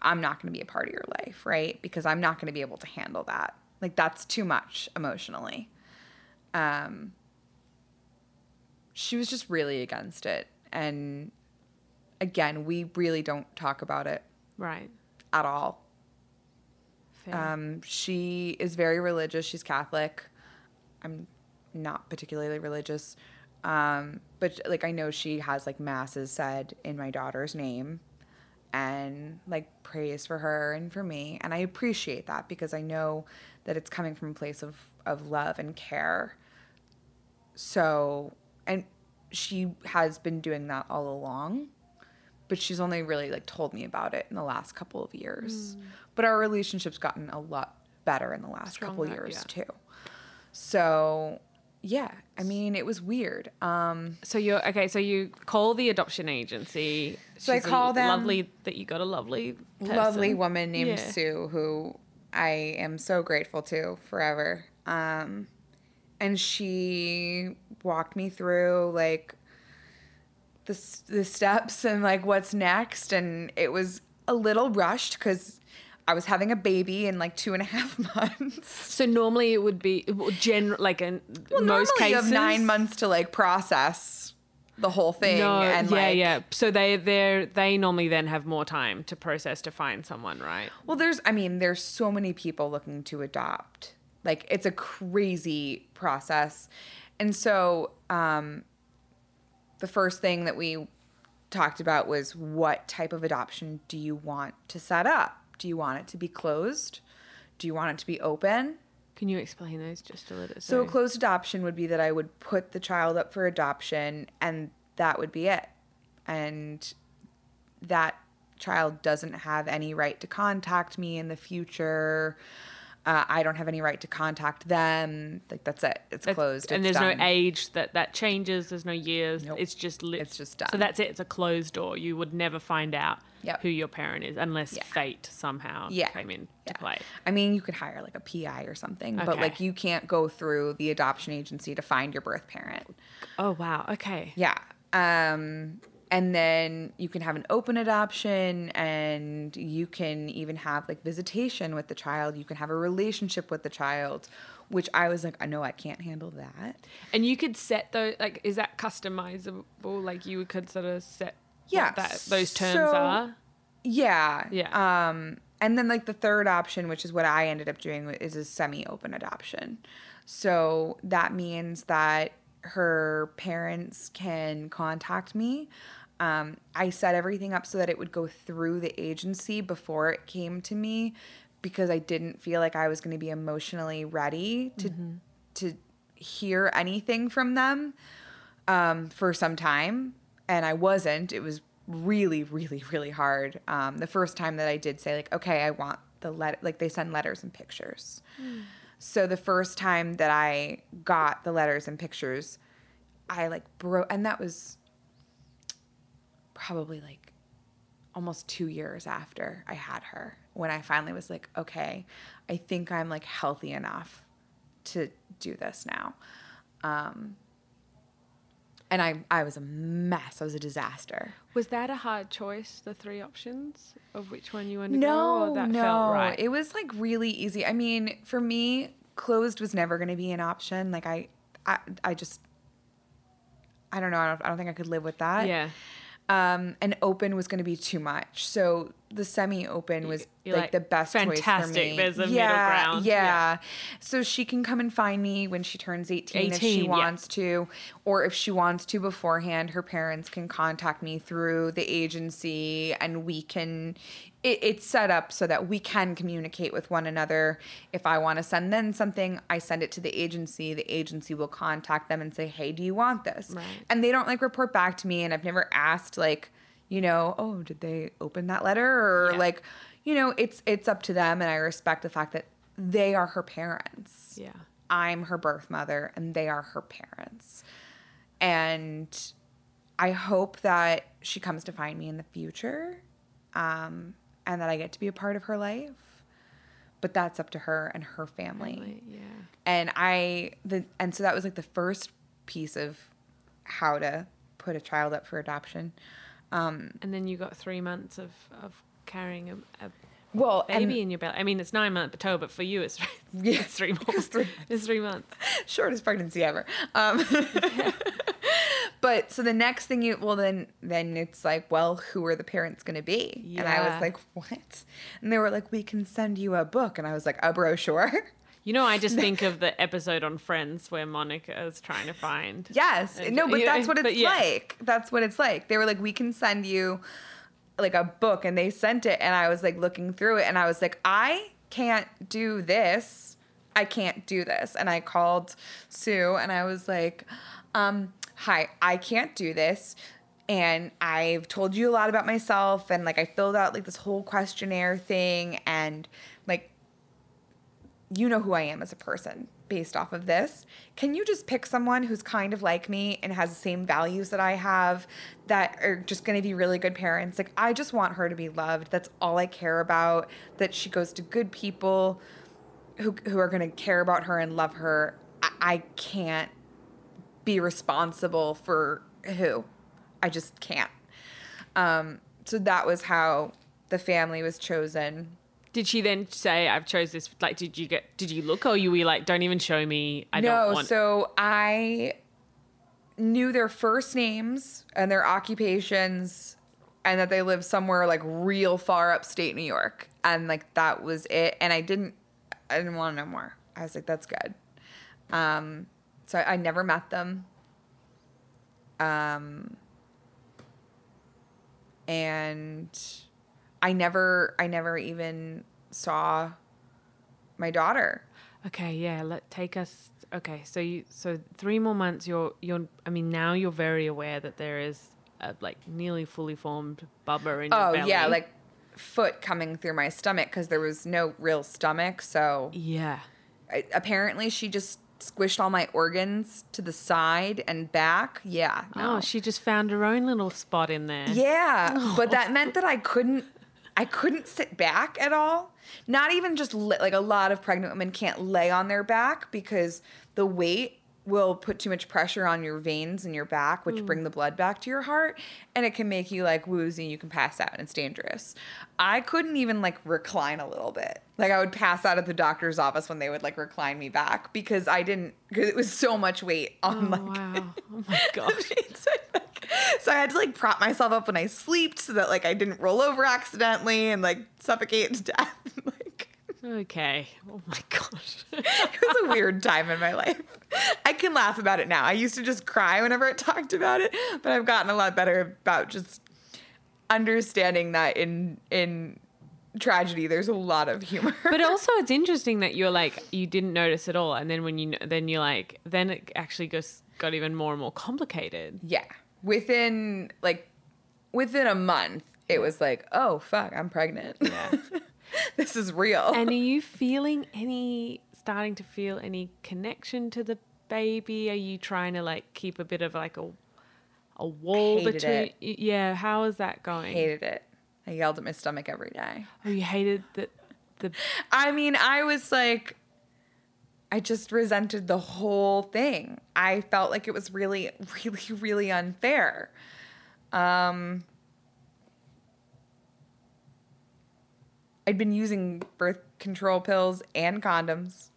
I'm not going to be a part of your life, right? Because I'm not going to be able to handle that. Like, that's too much emotionally. Um, she was just really against it. And again, we really don't talk about it Right. at all. Um, she is very religious. She's Catholic. I'm not particularly religious. Um, but like I know she has like masses said in my daughter's name and like praise for her and for me. And I appreciate that because I know that it's coming from a place of, of love and care. So, and she has been doing that all along but she's only really like told me about it in the last couple of years. But our relationship's gotten a lot better in the last couple Stronger, years yeah. too. So yeah, I mean it was weird. Um, so you're okay. So you call the adoption agency. So I She's a call them- Lovely that you got a lovely, lovely woman named Yeah. Sue who I am so grateful to forever. Um, and she walked me through like the the steps and like what's next, and it was a little rushed because I was having a baby in like two and a half months. So normally it would be gen like in Well, most cases you have nine months to like process the whole thing. No, and yeah, like, yeah. So they they they normally then have more time to process to find someone, right? Well, there's, I mean, there's so many people looking to adopt. Like, it's a crazy process. And so, um, the first thing that we talked about was what type of adoption do you want to set up? Do you want it to be closed? Do you want it to be open? Can you explain those just a little? So, a closed adoption would be that I would put the child up for adoption and that would be it. And that child doesn't have any right to contact me in the future. Uh, I don't have any right to contact them. Like, that's it. It's closed. and It's there's done. no age that that changes. There's no years. Nope. It's just li- It's just done. So that's it. It's a closed door. You would never find out Yep. who your parent is unless Yeah. fate somehow Yeah. came into Yeah. play. I mean, you could hire like a PI or something, but like you can't go through the adoption agency to find your birth parent. Oh wow. Okay. Yeah. Um, and then you can have an open adoption and you can even have like visitation with the child. You can have a relationship with the child, which I was like, I know I can't handle that. And you could set those like is that customizable? Like you could sort of set Yeah, what that those terms so- are. Yeah. Yeah. Um, and then like the third option, which is what I ended up doing, is a semi-open adoption. So that means that her parents can contact me. Um, I set everything up so that it would go through the agency before it came to me because I didn't feel like I was going to be emotionally ready to to hear anything from them um, for some time, and I wasn't. It was really, really, really hard. Um, the first time that I did say like, okay, I want the let like they send letters and pictures. So the first time that I got the letters and pictures, I like broke, and that was probably like almost two years after I had her when I finally was like, okay, I think I'm like healthy enough to do this now. Um, and I, I was a mess. I was a disaster. Was that a hard choice? The three options of which one you wanted to go, No, or that no, felt right? it was like really easy. I mean, for me, closed was never going to be an option. Like I, I, I just, I don't know. I don't, I don't think I could live with that. yeah. Um, and open was going to be too much. So the semi-open was like, like, the best choice for "Fantastic, me. there's a middle yeah, ground." Yeah. Yeah. So she can come and find me when she turns 18, if she 18, yeah. wants to, or if she wants to beforehand, her parents can contact me through the agency and we can it, it's set up so that we can communicate with one another. If I want to send them something, I send it to the agency. The agency will contact them and say, "Hey, do you want this?" Right. And they don't like report back to me and I've never asked like, you know, "Oh, did they open that letter?" or Yeah. like, you know, it's it's up to them and I respect the fact that they are her parents. Yeah. I'm her birth mother and they are her parents. And I hope that she comes to find me in the future um, and that I get to be a part of her life. But that's up to her and her family. Like, yeah. And I the and so that was like the first piece of how to put a child up for adoption. Um, And then you got three months of, of carrying a, a well, baby in your belly. I mean, it's nine months toe, but for you, it's, Yeah. it's three months. three It's three months. shortest pregnancy ever. Um, but so the next thing you well then then it's like well who are the parents going to be? And I was like what? And they were like we can send you a book and I was like a brochure. You know, I just think of the episode on Friends where Monica is trying to find. Yes. And- no, but you know, that's what it's yeah. like. That's what it's like. They were like, we can send you like a book, and they sent it, and I was like looking through it, and I was like, I can't do this. I can't do this. And I called Sue, and I was like, um, hi, I can't do this. And I've told you a lot about myself, and like I filled out like this whole questionnaire thing, and like you know who I am as a person based off of this. Can you just pick someone who's kind of like me and has the same values that I have that are just going to be really good parents? Like, I just want her to be loved. That's all I care about. That she goes to good people who, who are going to care about her and love her. I, I can't be responsible for who. I just can't. Um, so that was how the family was chosen. Did she then say, "I've chose this"? Like, did you get? Did you look, or you were like, "Don't even show me. I no, don't want." No. So I knew their first names and their occupations and that they lived somewhere like real far upstate New York. And like that was it. And I didn't I didn't want to know more. I was like, that's good. Um so I, never met them. Um and I never I never even saw my daughter. Okay, yeah. Let take us. Okay, so you so three more months. You're you're. I mean, now you're very aware that there is a like nearly fully formed bubba in your belly. Oh yeah, like foot coming through my stomach because there was no real stomach. So yeah. I, apparently she just squished all my organs to the side and back. Yeah. No. Oh, she just found her own little spot in there. yeah, oh. but that meant that I couldn't. I couldn't sit back at all. Not even just li- like a lot of pregnant women can't lay on their back because the weight will put too much pressure on your veins in your back, which mm. bring the blood back to your heart, and it can make you like woozy. You can pass out, and it's dangerous. I couldn't even like recline a little bit. Like I would pass out at the doctor's office when they would like recline me back because I didn't because it was so much weight on Oh, like wow. Oh my gosh. so, so I had to like prop myself up when I slept so that like I didn't roll over accidentally and like suffocate to death. like Okay. Oh my gosh. it was a weird time in my life. I can laugh about it now. I used to just cry whenever I talked about it, but I've gotten a lot better about just understanding that in in tragedy there's a lot of humor. but also, it's interesting that you're like you didn't notice at all, and then when you then you're like then it actually just got even more and more complicated. yeah, within like within a month it was like, "Oh fuck, I'm pregnant." Yeah. this is real. And are you feeling any starting to feel any connection to the baby? Are you trying to like keep a bit of like a a wall between? it. Yeah, how is that going? hated it. I yelled at my stomach every day. Oh, you hated the the I mean, I was like, I just resented the whole thing. I felt like it was really, really, really unfair. Um, I'd been using birth control pills and condoms.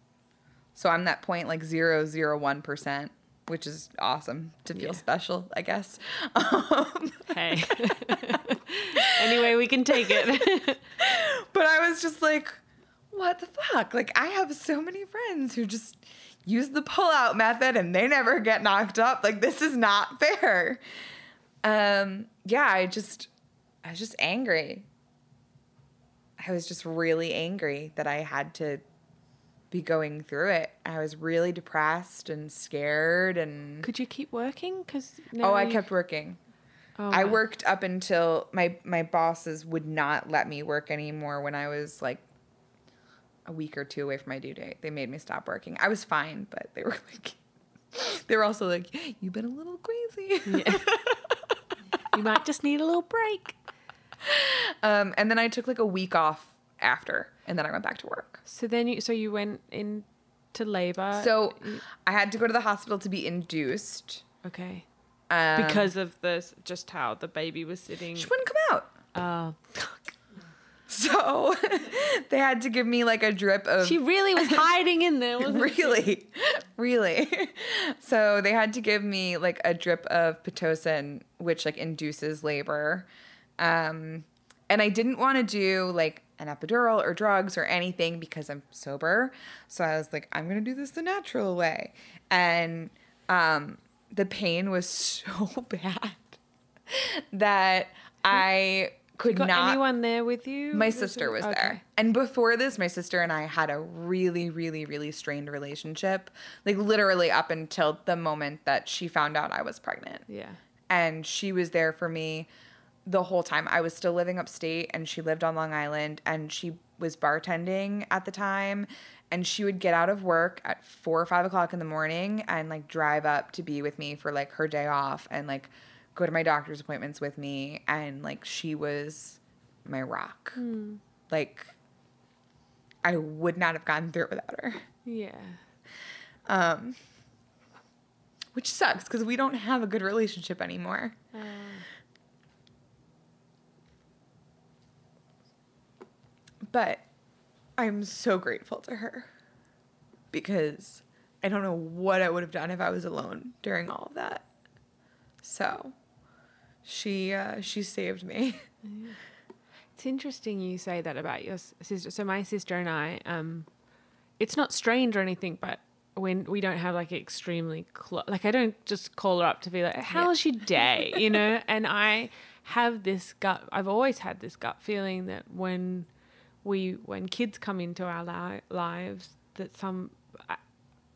So I'm that point like zero zero one percent. which is awesome to feel Yeah. special, I guess. Um, Hey. anyway, we can take it. but I was just like, what the fuck? Like, I have so many friends who just use the pull out method and they never get knocked up. Like, this is not fair. Um, yeah, I just, I was just angry. I was just really angry that I had to be going through it. I was really depressed and scared and Could you keep working? Because oh, I kept working. Oh, I wow. worked up until my my bosses would not let me work anymore when I was like a week or two away from my due date. They made me stop working. I was fine, but they were like they were also like, You've been a little crazy. Yeah. you might just need a little break. Um, and then I took like a week off after and then I went back to work. So then you, so you went into labor. So I had to go to the hospital to be induced. okay, Um, because of this, just how the baby was sitting. she wouldn't come out. Oh, So they had to give me like a drip of she really was hiding in there. Wasn't she? really really so they had to give me like a drip of pitocin which like induces labor um and i didn't want to do like an epidural or drugs or anything because i'm sober so i was like i'm gonna do this the natural way and um the pain was so bad that i could Got not anyone there with you? my sister was okay. there. And before this, my sister and I had a really, really, really strained relationship. Like literally up until the moment that she found out I was pregnant. Yeah. And she was there for me the whole time. I was still living upstate and she lived on Long Island and she was bartending at the time. And she would get out of work at four or five o'clock in the morning and like drive up to be with me for like her day off and like go to my doctor's appointments with me. And like she was my rock. Like I would not have gotten through it without her. Yeah. Um, which sucks because we don't have a good relationship anymore. But I'm so grateful to her because I don't know what I would have done if I was alone during all of that. So she uh, she saved me. It's interesting you say that about your sister. So my sister and I, um, it's not strange or anything, but when we don't have like extremely close, like I don't just call her up to be like, "How's your day?" You know. And I have this gut. I've always had this gut feeling that when we, when kids come into our li- lives, that some.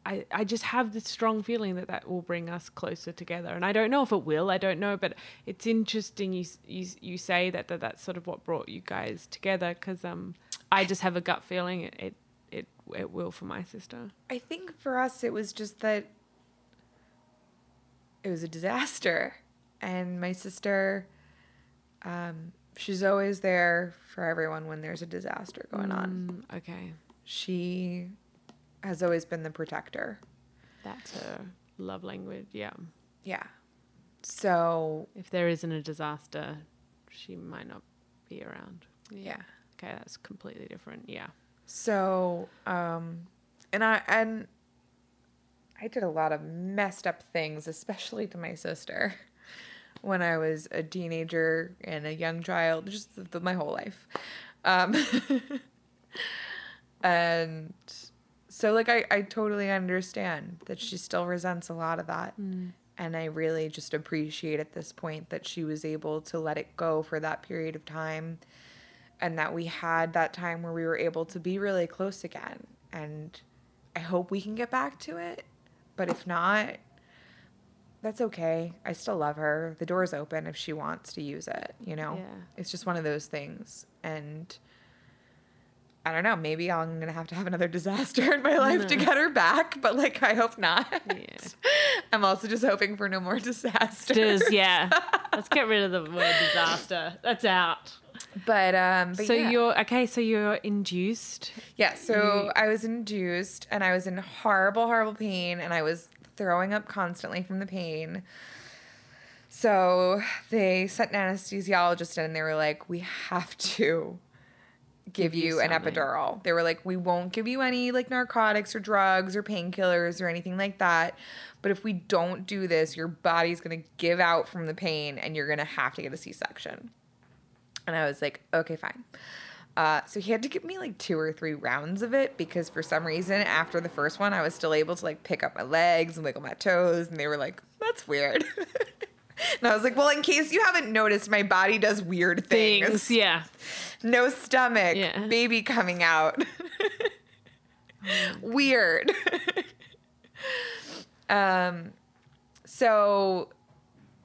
I, I, just have this strong feeling that that will bring us closer together, and I don't know if it will. I don't know, but it's interesting you you you say that, that that's sort of what brought you guys together because um I just have a gut feeling it it it, it will for my sister. I think for us it was just that it was a disaster. And my sister, um, she's always there for everyone when there's a disaster going on. Mm, okay, She has always been the protector. that's her love language. Yeah, Yeah. So, if there isn't a disaster, she might not be around. yeah. Okay, that's completely different. Yeah. So, um, and I and I did a lot of messed up things, especially to my sister, when I was a teenager and a young child, just the, the, my whole life. Um, and so, like, I, I totally understand that she still resents a lot of that. And I really just appreciate at this point that she was able to let it go for that period of time and that we had that time where we were able to be really close again. And I hope we can get back to it. But if not, that's okay. I still love her. The door's open if she wants to use it, you know? Yeah. It's just one of those things. And I don't know, maybe I'm going to have to have another disaster in my life to get her back, but like I hope not. Yeah. I'm also just hoping for no more disasters. Does yeah. Let's get rid of the word disaster. That's out. But um but so yeah. you're okay. So you're induced. Yeah, so I was induced and I was in horrible, horrible pain and I was throwing up constantly from the pain. So they sent an anesthesiologist in and they were like, we have to give Give you you an epidural. They were like, we won't give you any like narcotics or drugs or painkillers or anything like that. But if we don't do this, your body's gonna give out from the pain and you're gonna have to get a C section. And I was like, okay, fine. Uh, so he had to give me like two or three rounds of it because for some reason after the first one I was still able to like pick up my legs and wiggle my toes and they were like, that's weird. and I was like, well, in case you haven't noticed, my body does weird things. Things, yeah. No stomach, Yeah. baby coming out. weird. um, so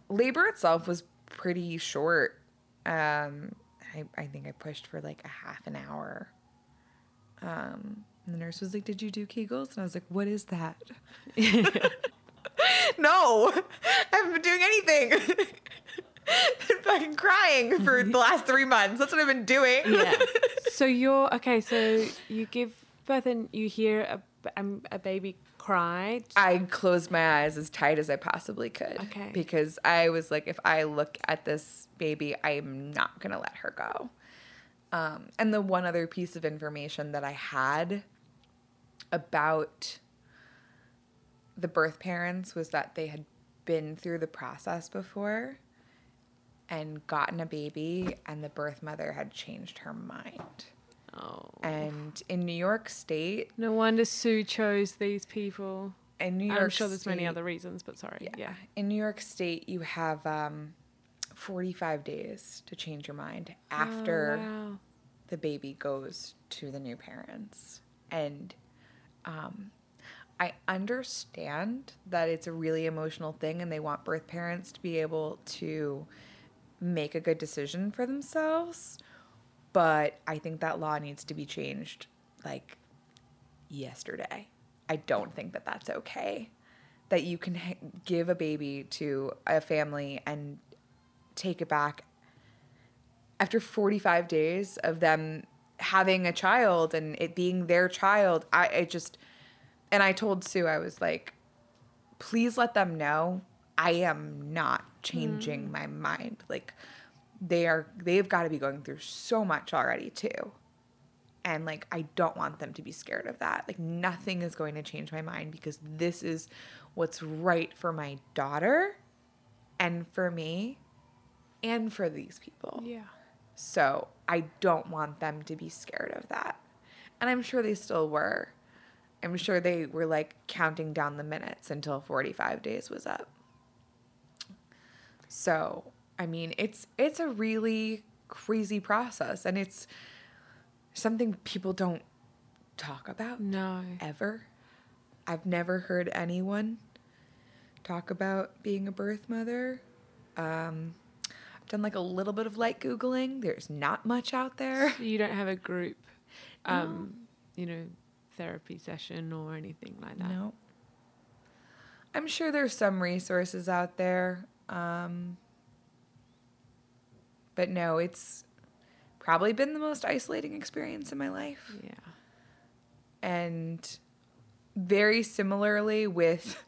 labor itself was pretty short. Um, I, I think I pushed for like a half an hour. Um, and the nurse was like, Did you do Kegels? And I was like, What is that? no, I haven't been doing anything. been fucking crying for the last three months. That's what I've been doing. Yeah. so you're okay. So you give birth and you hear a, um, a baby cry. I closed my eyes as tight as I possibly could. Okay. Because I was like, if I look at this baby, I'm not going to let her go. Um, and the one other piece of information that I had about the birth parents was that they had been through the process before and gotten a baby, and the birth mother had changed her mind. Oh. And in New York State, No wonder Sue chose these people. in New York I'm sure there's many other reasons, but sorry. Yeah. In New York State, you have um, 45 days to change your mind after Oh, wow. the baby goes to the new parents. And um, I understand that it's a really emotional thing and they want birth parents to be able to make a good decision for themselves. But I think that law needs to be changed like yesterday. I don't think that that's okay. That you can ha- give a baby to a family and take it back after 45 days of them having a child and it being their child. I, I just, and I told Sue, I was like, please let them know I am not changing mm. my mind. Like, they are, they've got to be going through so much already, too and like I don't want them to be scared of that. Like nothing is going to change my mind because this is what's right for my daughter and for me and for these people. Yeah. So, I don't want them to be scared of that. And I'm sure they still were. I'm sure they were like counting down the minutes until 45 days was up. So, I mean, it's it's a really crazy process and it's something people don't talk about No. ever. I've never heard anyone talk about being a birth mother. Um, I've done like a little bit of light Googling. There's not much out there. You don't have a group, um, you know, therapy session or anything like that. No. I'm sure there's some resources out there. Um, but no, it's probably been the most isolating experience in my life. Yeah. and very similarly with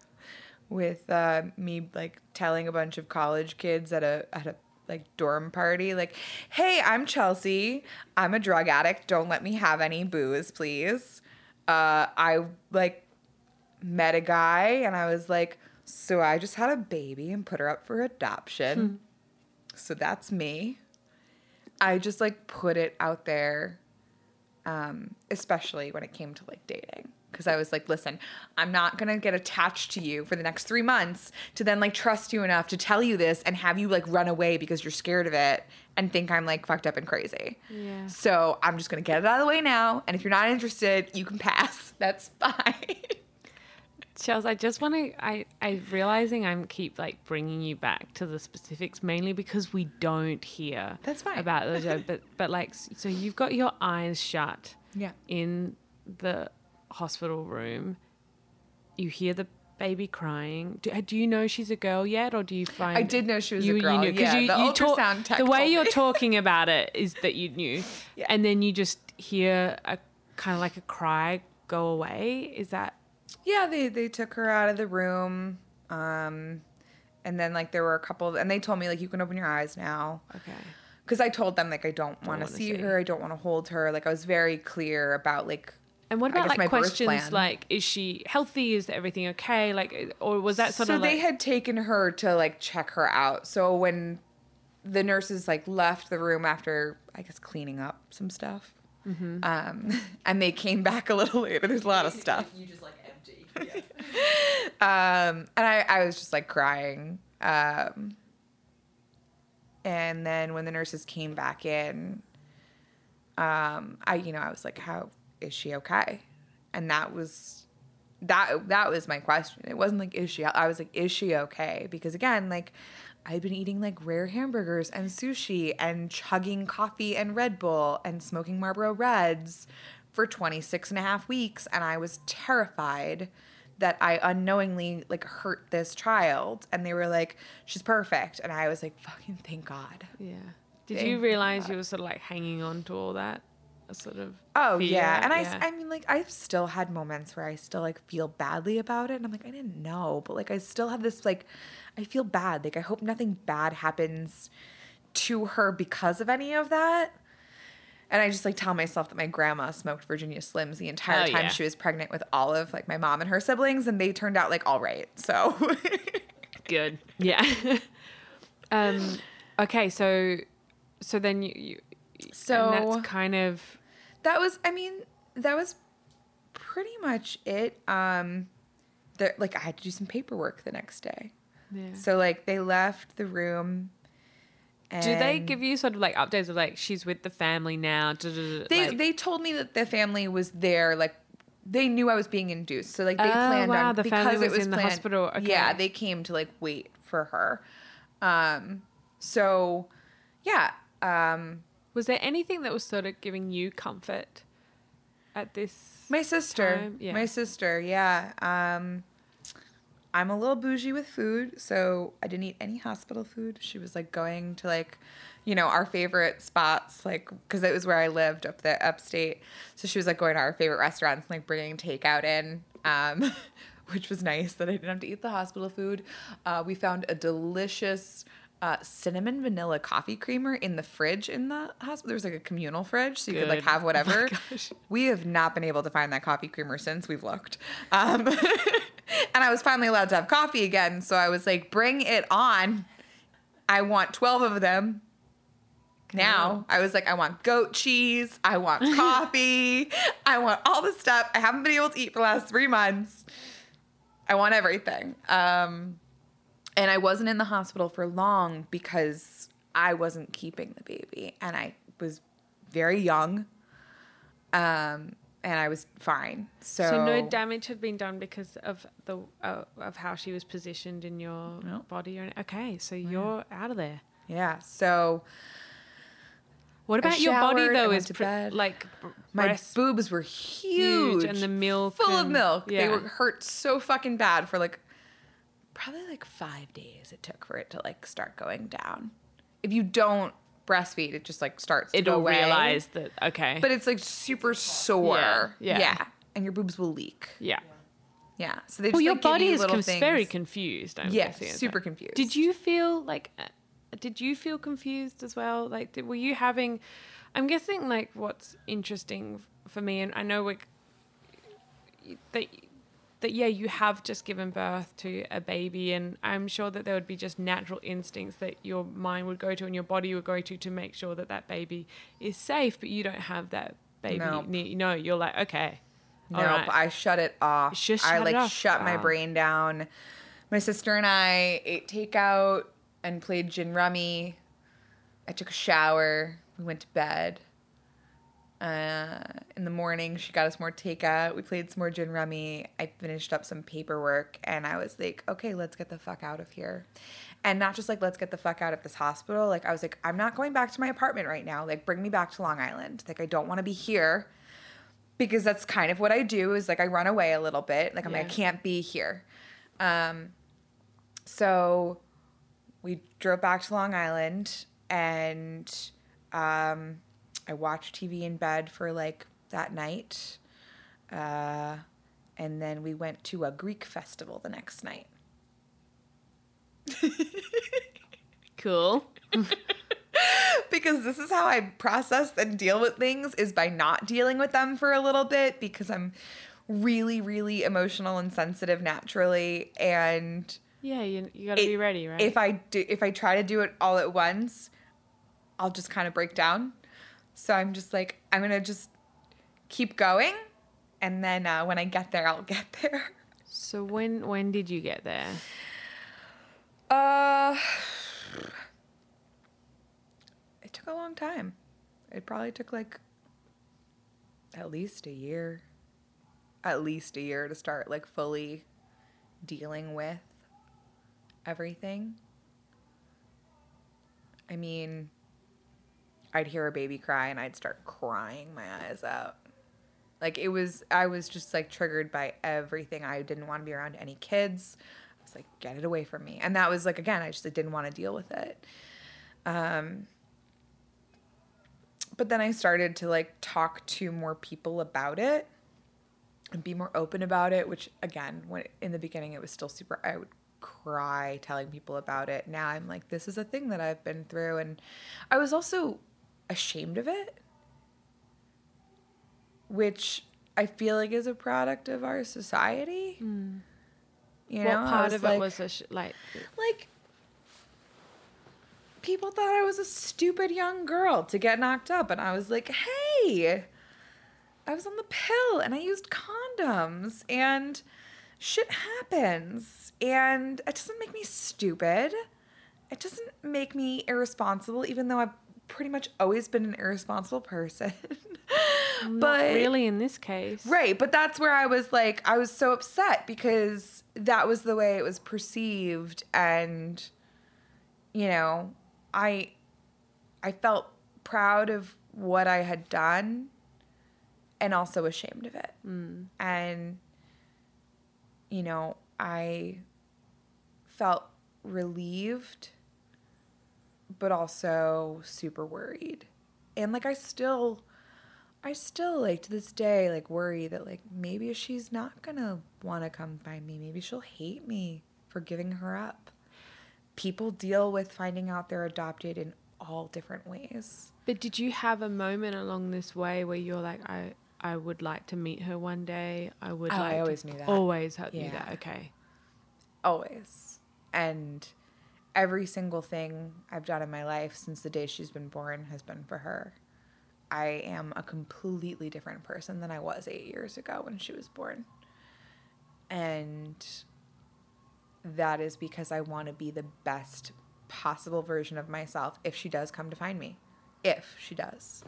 with uh, me like telling a bunch of college kids at a at a like dorm party like hey i'm chelsea i'm a drug addict don't let me have any booze please uh, i like met a guy and i was like so i just had a baby and put her up for adoption so that's me i just like put it out there um, especially when it came to like dating. Because I was like, listen, I'm not gonna get attached to you for the next three months to then like trust you enough to tell you this and have you like run away because you're scared of it and think I'm like fucked up and crazy. Yeah. So I'm just gonna get it out of the way now. And if you're not interested, you can pass. That's fine. Charles, I just want to. I I realizing I'm keep like bringing you back to the specifics mainly because we don't hear That's fine. about the job, but but like so you've got your eyes shut yeah. in the hospital room. You hear the baby crying. Do, uh, do you know she's a girl yet, or do you find I did know she was you, a girl, yeah, you, the talk- ultrasound tech the way you're talking about it is that you knew, Yeah. and then you just hear a kind of like a cry go away. Is that Yeah, they they took her out of the room. Um and then like there were a couple and they told me like you can open your eyes now. okay? because I told them like I don't want to see see. her, I don't want to hold her. Like I was very clear about like And what about guess my like questions like, is she healthy? Is everything okay? Like, or was that sort so of So they like, had taken her to like check her out. So when the nurses like left the room after I guess cleaning up some stuff, Mm-hmm. um, and they came back a little later. There's a lot of stuff. You just like um, and I, I was just like crying. Um, and then when the nurses came back in, um, I, you know, I was like, how is she okay? And that was, that, that was my question. It wasn't like, is she, I was like, is she okay? Because again, like I'd been eating like rare hamburgers and sushi and chugging coffee and Red Bull and smoking Marlboro Reds for 26 and a half weeks. And I was terrified that I unknowingly like hurt this child. And they were like, she's perfect. And I was like, fucking thank God. yeah. Did Thank you realize you were sort of like hanging on to all that? A sort of Oh fear? yeah, and I, I mean, like I've still had moments where I still like feel badly about it, and I'm like, I didn't know, but like I still have this like, I feel bad. Like I hope nothing bad happens to her because of any of that. And I just like tell myself that my grandma smoked Virginia Slims the entire Oh, time yeah. she was pregnant with Olive, like my mom and her siblings, and they turned out like all right. So good. Yeah. um. Okay. So, so then you. you So- and that's kind of that was i mean that was pretty much it um there like i had to do some paperwork the next day yeah. so like they left the room and Do they give you sort of like updates of like she's with the family now? they like- they told me that the family was there like they knew I was being induced, so like they Oh, planned wow, on the because family it was was in the planned- hospital, Yeah, they came to like wait for her. Um, so yeah, um, was there anything that was sort of giving you comfort at this? My sister. Yeah. My sister, yeah. Um I'm a little bougie with food, so I didn't eat any hospital food. She was like going to like, you know, our favorite spots, like because it was where I lived up the upstate. So she was like going to our favorite restaurants and like bringing takeout in, um, which was nice that I didn't have to eat the hospital food. Uh, we found a delicious uh, cinnamon vanilla coffee creamer in the fridge in the hospital. There was like a communal fridge, so you could like Good. have Oh whatever. gosh. We have not been able to find that coffee creamer since we've looked. Um, and I was finally allowed to have coffee again. So I was like, bring it on. I want 12 of them. Now I was like, I want goat cheese. I want coffee. I want all the stuff I haven't been able to eat for the last three months. I want everything. Um, and I wasn't in the hospital for long because I wasn't keeping the baby and I was very young. Um, and I was fine. So, So no damage had been done because of the uh, of how she was positioned in your No. body. Okay, so you're out of there. yeah. So What I about your body though? Is pre- like my breast boobs were huge, huge and the milk full of and- milk. They were hurt so fucking bad for like probably like five days. It took for it to like start going down. If you don't breastfeed, it just like starts to go it'll away. realize that okay. but it's like super sore. Yeah, yeah. and your boobs will leak. yeah. Yeah, so they just Well, your like, body you is very confused. I'm Yeah, guessing, super confused. Did you feel like? uh, Did you feel confused as well? Like, did, were you having? I'm guessing like what's interesting for me, and I know we that that yeah, you have just given birth to a baby, and I'm sure that there would be just natural instincts that your mind would go to and your body would go to to make sure that that baby is safe, but you don't have that baby. Nope. near, no, you're like okay. No, all right. I shut it off. Just I like off. shut my Wow. brain down. My sister and I ate takeout and played gin rummy. I took a shower. We went to bed. Uh, in the morning, she got us more takeout. We played some more gin rummy. I finished up some paperwork, and I was like, "Okay, let's get the fuck out of here." And not just like let's get the fuck out of this hospital. Like I was like, "I'm not going back to my apartment right now. Like bring me back to Long Island. Like I don't want to be here." because that's kind of what I do is like I run away a little bit. Like I'm like, I can't be here. Um, so we drove back to Long Island and um, I watched TV in bed for like that night. Uh, and then we went to a Greek festival the next night. Cool. because this is how I process and deal with things is by not dealing with them for a little bit because I'm really, really emotional and sensitive naturally. And Yeah, you, you got to be ready, right? if I do, if I try to do it all at once, I'll just kind of break down. So I'm just like, I'm gonna just keep going, and then uh, when I get there, I'll get there. so when when did you get there? Uh, it took a long time. It probably took like at least a year. At least a year to start like fully dealing with everything. I mean, I'd hear a baby cry and I'd start crying my eyes out. Like it was, I was just like triggered by everything. I didn't want to be around any kids. I was like, get it away from me. And that was like, again, I just didn't want to deal with it. Um, but then I started to like talk to more people about it and be more open about it, which again, when in the beginning it was still super, I would cry telling people about it. Now I'm like, this is a thing that I've been through. And I was also ashamed of it, which I feel like is a product of our society. Hmm. You know, what I part of like- it was a sh- like? like people thought I was a stupid young girl to get knocked up and I was like, "Hey, I was on the pill and I used condoms and shit happens and it doesn't make me stupid. It doesn't make me irresponsible even though I've pretty much always been an irresponsible person." But really in this case, Right, but that's where I was like, I was so upset because that was the way it was perceived, and you know, I, I felt proud of what I had done, and also ashamed of it, hmm. and you know, I felt relieved, but also super worried, and like I still. I still like to this day like worry that like maybe she's not gonna want to come find me. Maybe she'll hate me for giving her up. People deal with finding out they're adopted in all different ways. But did you have a moment along this way where you're like, I, I would like to meet her one day. I would. Oh, I like to-" always knew that. Always had knew that. Okay. Always. And every single thing I've done in my life since the day she's been born has been for her. I am a completely different person than I was eight years ago when she was born. And that is because I want to be the best possible version of myself if she does come to find me. If she does.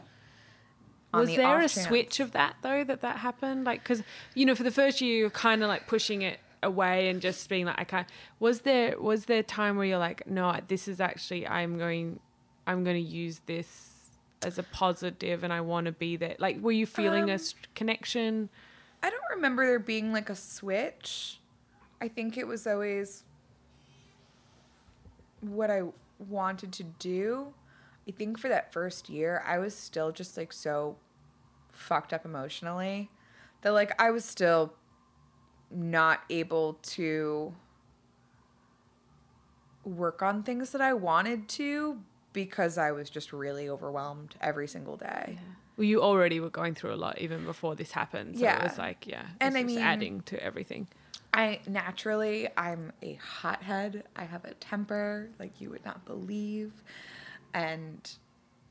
On Was the there a chance- switch of that though that that happened? Like, because you know, for the first year, you're kind of like pushing it away and just being like, I can't. Was there was there time where you're like, no, this is actually I'm going, I'm going to use this as a positive, and I want to be there. Like, were you feeling a Um, s- connection? I don't remember there being like a switch. I think it was always what I wanted to do. I think for that first year, I was still just like so fucked up emotionally that like I was still not able to work on things that I wanted to because I was just really overwhelmed every single day. Well, you already were going through a lot even before this happened. So it was like, yeah, And I mean- adding to everything. I naturally I'm a hothead. I have a temper like you would not believe. And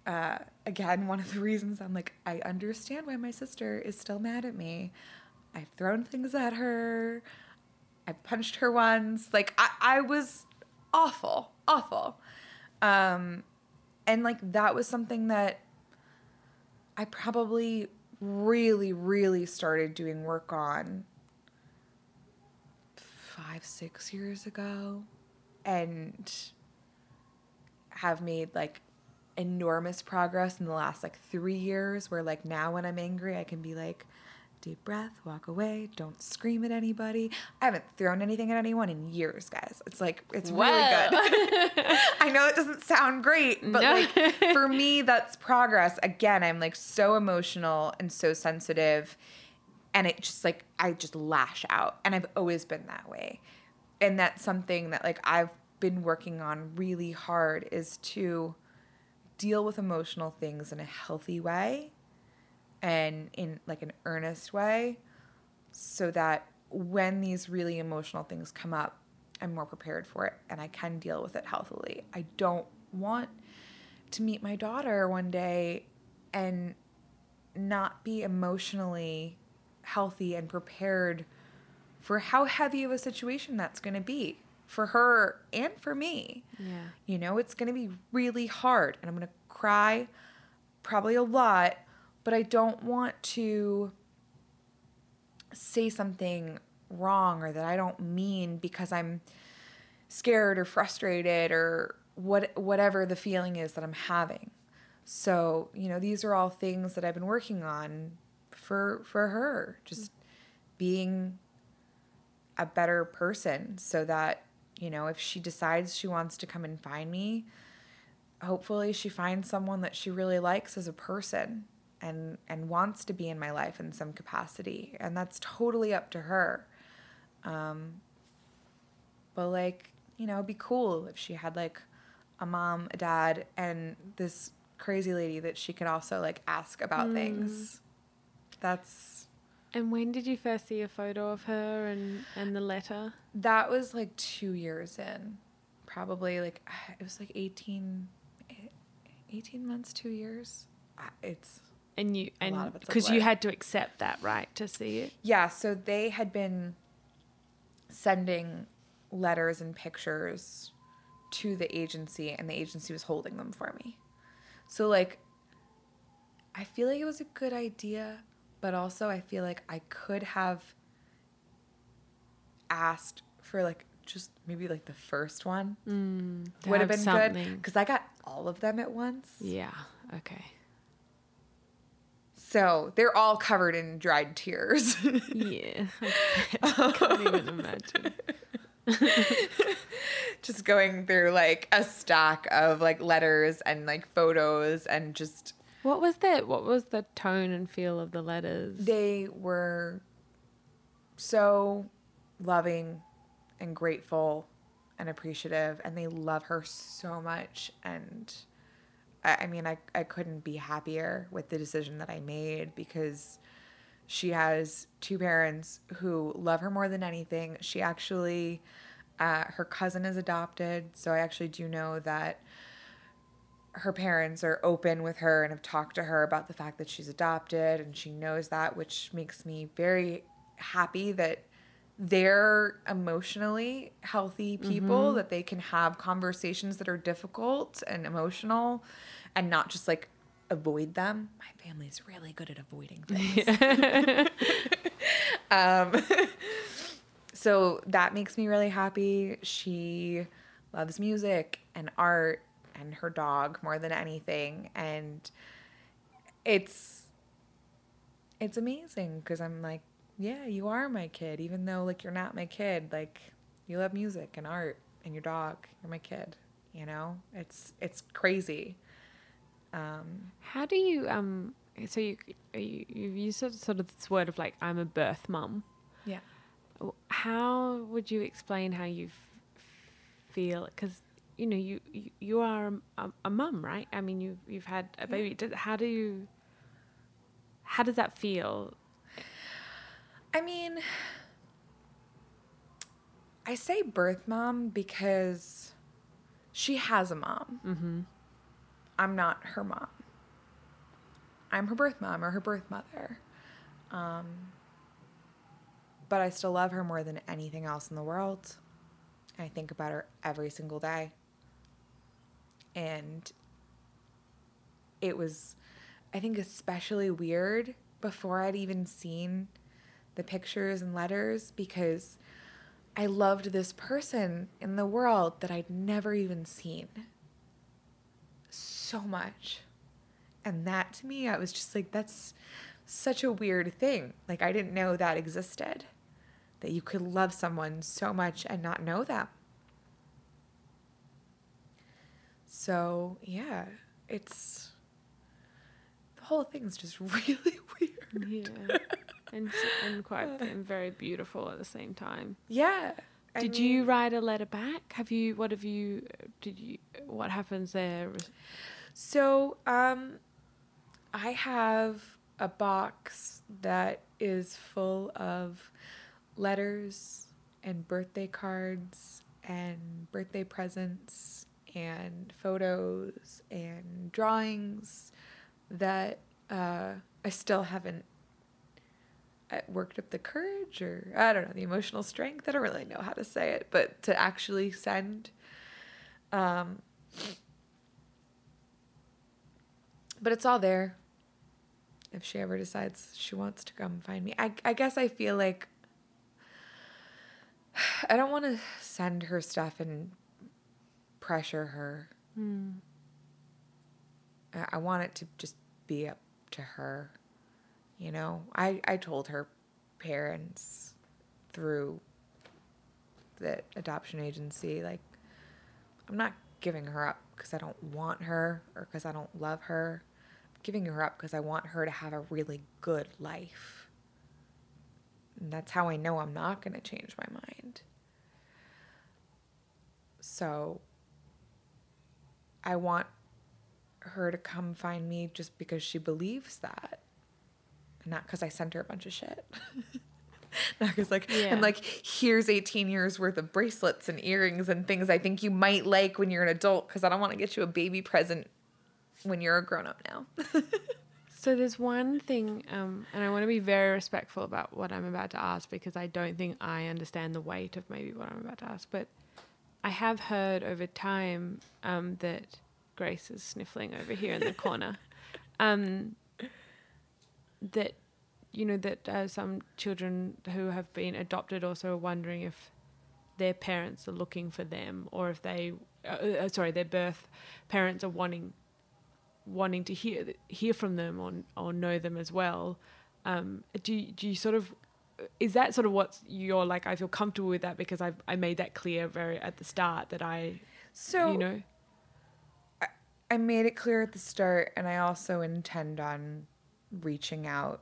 uh, again, one of the reasons I'm like, I understand why my sister is still mad at me. I've thrown things at her. I punched her once. Like I, I was awful, awful. Um, and like that was something that I probably really, really started doing work on five, six years ago and have made like enormous progress in the last like three years where like now when I'm angry I can be like deep breath, walk away, don't scream at anybody. I haven't thrown anything at anyone in years, guys. It's like it's really good. I know it doesn't sound great, but No. like for me that's progress. Again, I'm like so emotional and so sensitive and it just like I just lash out and I've always been that way. And that's something that like I've been working on really hard is to deal with emotional things in a healthy way and in like an earnest way so that when these really emotional things come up, I'm more prepared for it and I can deal with it healthily. I don't want to meet my daughter one day and not be emotionally healthy and prepared for how heavy of a situation that's going to be for her and for me. Yeah. You know, it's going to be really hard and I'm going to cry probably a lot, but I don't want to say something wrong or that I don't mean because I'm scared or frustrated or what whatever the feeling is that I'm having. So, you know, these are all things that I've been working on for for her, just being a better person so that, you know, if she decides she wants to come and find me, hopefully she finds someone that she really likes as a person and and wants to be in my life in some capacity. And that's totally up to her. Um but like you know it'd be cool if she had like a mom a dad and this crazy lady that she could also like ask about hmm. things. That's And when did you first see a photo of her and, and the letter? that was like two years in. Probably like it was like 18 eh, 18 months two years. Ah, it's And you A and of it's a because you had to accept that, right, to see it. Yeah, so they had been sending letters and pictures to the agency, and the agency was holding them for me. So, like, I feel like it was a good idea, but also I feel like I could have asked for, like, just maybe like the first one mm, To would have have been good because I got all of them at once. Yeah. Okay. So they're all covered in dried tears. Yeah. I can't even imagine. just going through like a stack of like letters and like photos and just What was that? What was the tone and feel of the letters? they were so loving and grateful and appreciative and they love her so much and I, I mean I, I couldn't be happier with the decision that I made because she has two parents who love her more than anything. She actually uh, her cousin is adopted, so I actually do know that her parents are open with her and have talked to her about the fact that she's adopted and she knows that which makes me very happy that they're emotionally healthy people that they can have conversations that are difficult and emotional and not just like avoid them. My family's really good at avoiding things. Um, so that makes me really happy. She loves music and art and her dog more than anything, and it's it's amazing because I'm like, yeah, you are my kid, even though like you're not my kid. Like you love music and art and your dog. You're my kid. You know, it's it's crazy. Um, How do you um? So you you you've used sort of- sort of this word of like I'm a birth mum. yeah. How would you explain how you feel? Because you know you you, you are a, a mum, right? I mean you you've had a baby. Does, how do you? How does that feel? I mean, I say birth mom because she has a mom. Mm-hmm. I'm not her mom. I'm her birth mom or her birth mother. Um, but I still love her more than anything else in the world. I think about her every single day. And it was, I think, especially weird before I'd even seen the pictures and letters because I loved this person in the world that I'd never even seen so much. And that to me, I was just like, that's such a weird thing. Like, I didn't know that existed. That you could love someone so much and not know them. So, yeah, it's. The whole thing's just really weird. Yeah, and and quite and very beautiful at the same time. Yeah. I Did you write a letter back? Have you? What have you? Did you? What happens there? So, um, I have a box that is full of letters and birthday cards and birthday presents and photos and drawings that uh, I still haven't uh, worked up the courage or I don't know the emotional strength. I don't really know how to say it, but to actually send. Um, but it's all there. If she ever decides she wants to come find me, I I guess I feel like I don't want to send her stuff and pressure her. I, I want it to just be up to her. You know, I, I told her parents through the adoption agency, like, I'm not giving her up because I don't want her or because I don't love her. I'm giving her up because I want her to have a really good life. And that's how I know I'm not going to change my mind. So I want her to come find me just because she believes that. And not because I sent her a bunch of shit. not because like Yeah. I'm like, here's 18 years worth of bracelets and earrings and things I think you might like when you're an adult because I don't want to get you a baby present when you're a grown up now. So there's one thing, um, and I want to be very respectful about what I'm about to ask because I don't think I understand the weight of maybe what I'm about to ask. But I have heard over time um, that Grace is sniffling over here in the corner. Um, that you know that uh, some children who have been adopted also are wondering if their parents are looking for them or if they, uh, uh, sorry, their birth parents are wanting wanting to hear hear from them or or know them as well. Um, do do you sort of is that sort of what you're like? I feel comfortable with that because I I made that clear very at the start that I So you know I, I made it clear at the start, and I also intend on reaching out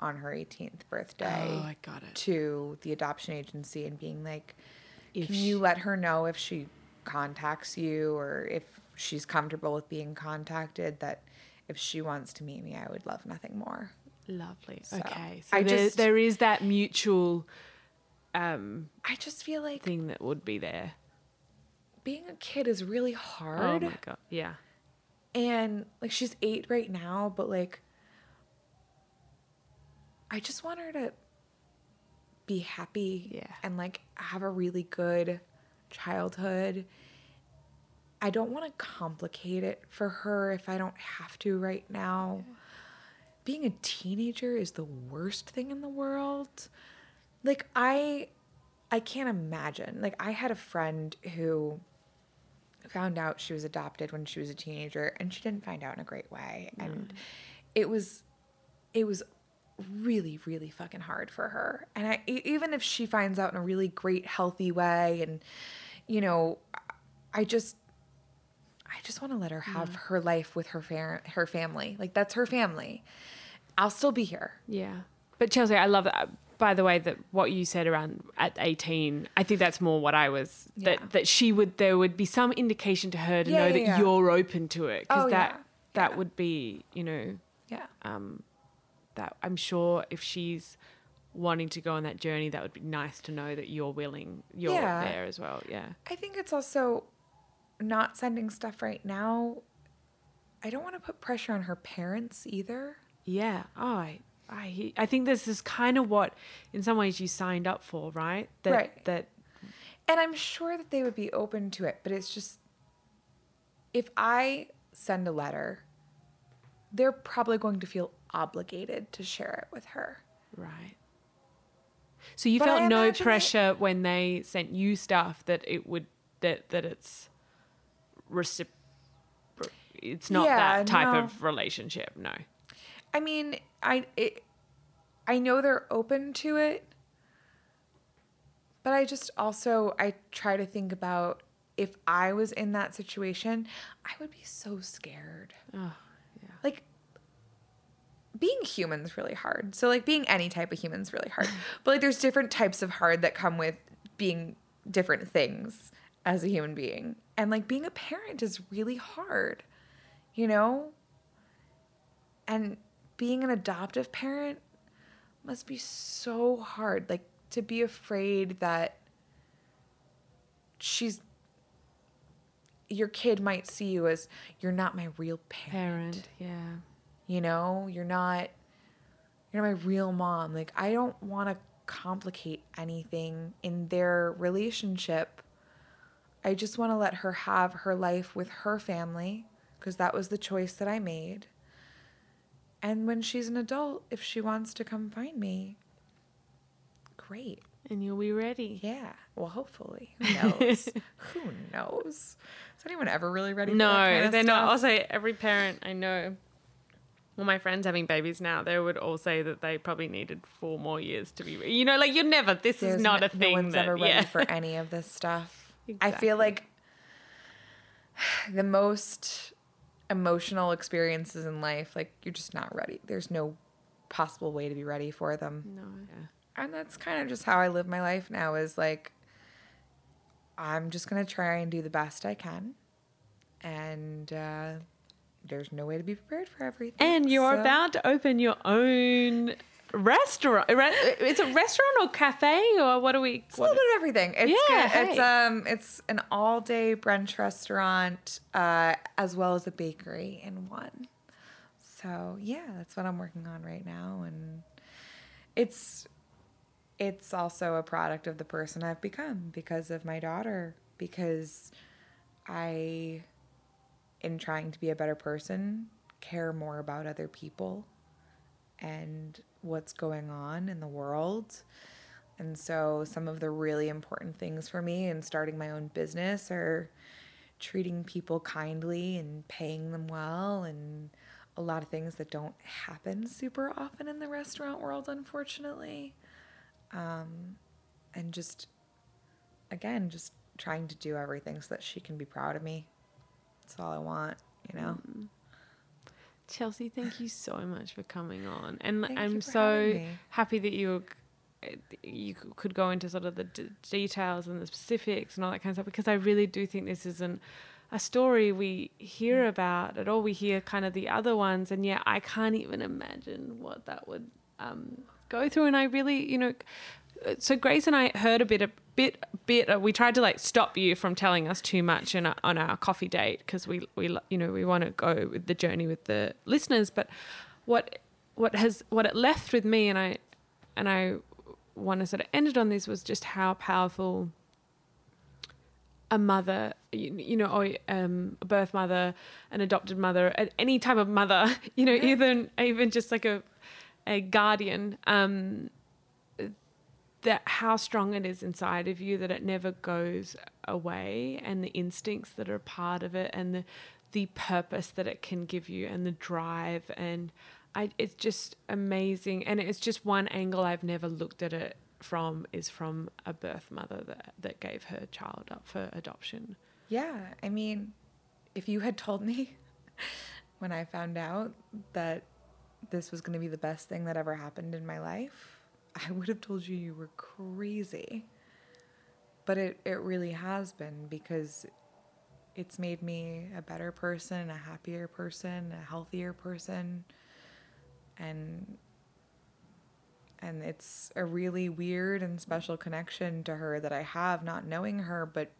on her 18th birthday oh I got it. to the adoption agency and being like, If can she- you let her know if she contacts you or if she's comfortable with being contacted that if she wants to meet me, I would love nothing more. Lovely. So, okay. So I there, just- there is that mutual um, I just feel like thing that would be there. being a kid is really hard. Oh my god. Yeah. and like she's eight right now, but like I just want her to be happy Yeah. and like have a really good childhood. I don't want to complicate it for her if I don't have to right now. Being a teenager is the worst thing in the world. Like I I can't imagine. Like I had a friend who found out she was adopted when she was a teenager and she didn't find out in a great way and it was it was really really fucking hard for her and I, even if she finds out in a really great healthy way and you know i just i just want to let her have her life with her fam- her family like that's her family i'll still be here Yeah. But Chelsea, I love that. By the way, that what you said around at 18, I think that's more what I was Yeah. that that she would there would be some indication to her to Yeah, know yeah, that yeah. you're open to it because Oh, that yeah. that Yeah. would be, you know, yeah um that I'm sure if she's wanting to go on that journey that would be nice to know that you're willing, you're Yeah. there as well. Yeah. I think it's also not sending stuff right now. I don't want to put pressure on her parents either. Yeah. Oh, I, I, I think this is kind of what, in some ways, you signed up for, right? That, Right. That. And I'm sure that they would be open to it, but it's just if I send a letter, they're probably going to feel obligated to share it with her. Right. So you But felt no imagine it- pressure when they sent you stuff that it would that that it's recipro- It's not Yeah, that type no. of relationship. No. I mean, I it, I know they're open to it, but I just also I try to think about if I was in that situation, I would be so scared. Oh, being human is really hard. So like being any type of human is really hard. but like there's different types of hard that come with being different things as a human being. And like being a parent is really hard. you know? And being an adoptive parent must be so hard. Like to be afraid that she's your kid might see you as you're not my real parent. Parent, yeah. You know, you're not you're not my real mom. Like I don't want to complicate anything in their relationship. I just want to let her have her life with her family because that was the choice that I made. And when she's an adult, if she wants to come find me, great. And you'll be ready. Yeah. Well, hopefully. Who knows? Who knows? Is anyone ever really ready for No, that kind of they're not. stuff? Also, every parent I know, well, my friends having babies now, they would all say that they probably needed four more years to be. Re- you know, like you're never. This There's is not no, a thing. No one's that, ever ready yeah. for any of this stuff. I feel like the most emotional experiences in life, like you're just not ready. There's no possible way to be ready for them. no. Yeah. And that's kind of just how I live my life now is like I'm just going to try and do the best I can. And uh, there's no way to be prepared for everything. And you're so- about to open your own restaurant. It's a restaurant or cafe or what are we? It's a little bit of everything. It's Yeah, good. It's um it's an all day brunch restaurant, uh, as well as a bakery in one. So yeah, that's what I'm working on right now. And it's it's also a product of the person I've become because of my daughter, because I in trying to be a better person, care more about other people and what's going on in the world. And so, some of the really important things for me in starting my own business are treating people kindly and paying them well, and a lot of things that don't happen super often in the restaurant world, unfortunately. Um, and just, again, just trying to do everything so that she can be proud of me. That's all I want, you know? Chelsea, thank you so much for coming on, and Thank I'm so happy that you you could go into sort of the d- details and the specifics and all that kind of stuff because I really do think this isn't a story we hear Mm. about at all. We hear kind of the other ones, and yeah, I can't even imagine what that would um, go through. And I really, you know, so Grace and I heard a bit, a bit, bit. We tried to like stop you from telling us too much in on our coffee date because we, we, you know, we want to go with the journey with the listeners. But what, what has, what it left with me, and I, and I want to sort of end it on this was just how powerful a mother, you, you know, or um, a birth mother, an adopted mother, any type of mother, you know, even even just like a a guardian, um, that how strong it is inside of you that it never goes away, and the instincts that are a part of it, and the the purpose that it can give you, and the drive, and I, it's just amazing, and it's just one angle I've never looked at it from is from a birth mother that that gave her child up for adoption. Yeah, I mean, if you had told me when I found out that this was going to be the best thing that ever happened in my life, I would have told you you were crazy. But it, it really has been because it's made me a better person, a happier person, a healthier person. And and it's a really weird and special connection to her that I have, not knowing her, but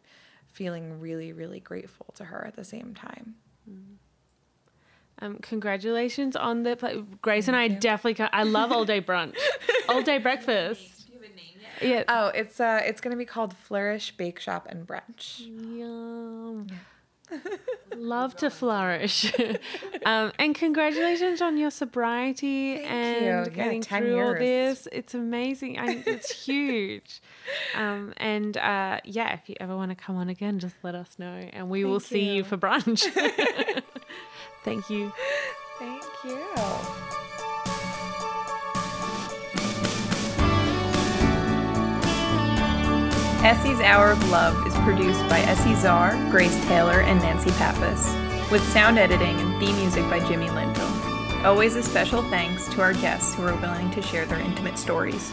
feeling really, really grateful to her at the same time. Mm-hmm. Um, congratulations on the pla Grace and I you. definitely. Ca- I love all day brunch, all day breakfast. Do you have a name yet? Yeah. Oh, it's uh, it's gonna be called Flourish Bake Shop and Brunch. Yum. Love to flourish. um, and congratulations on your sobriety Thank and you. Getting 10 through all this. It's amazing. I, it's huge. Um, and uh, yeah, if you ever want to come on again, just let us know and we will Thank see you you. for brunch. Thank you. Thank you. Essie's Hour of Love is produced by Essie Czar, Grace Taylor, and Nancy Pappas, with sound editing and theme music by Jimmy Linville. Always a special thanks to our guests who are willing to share their intimate stories.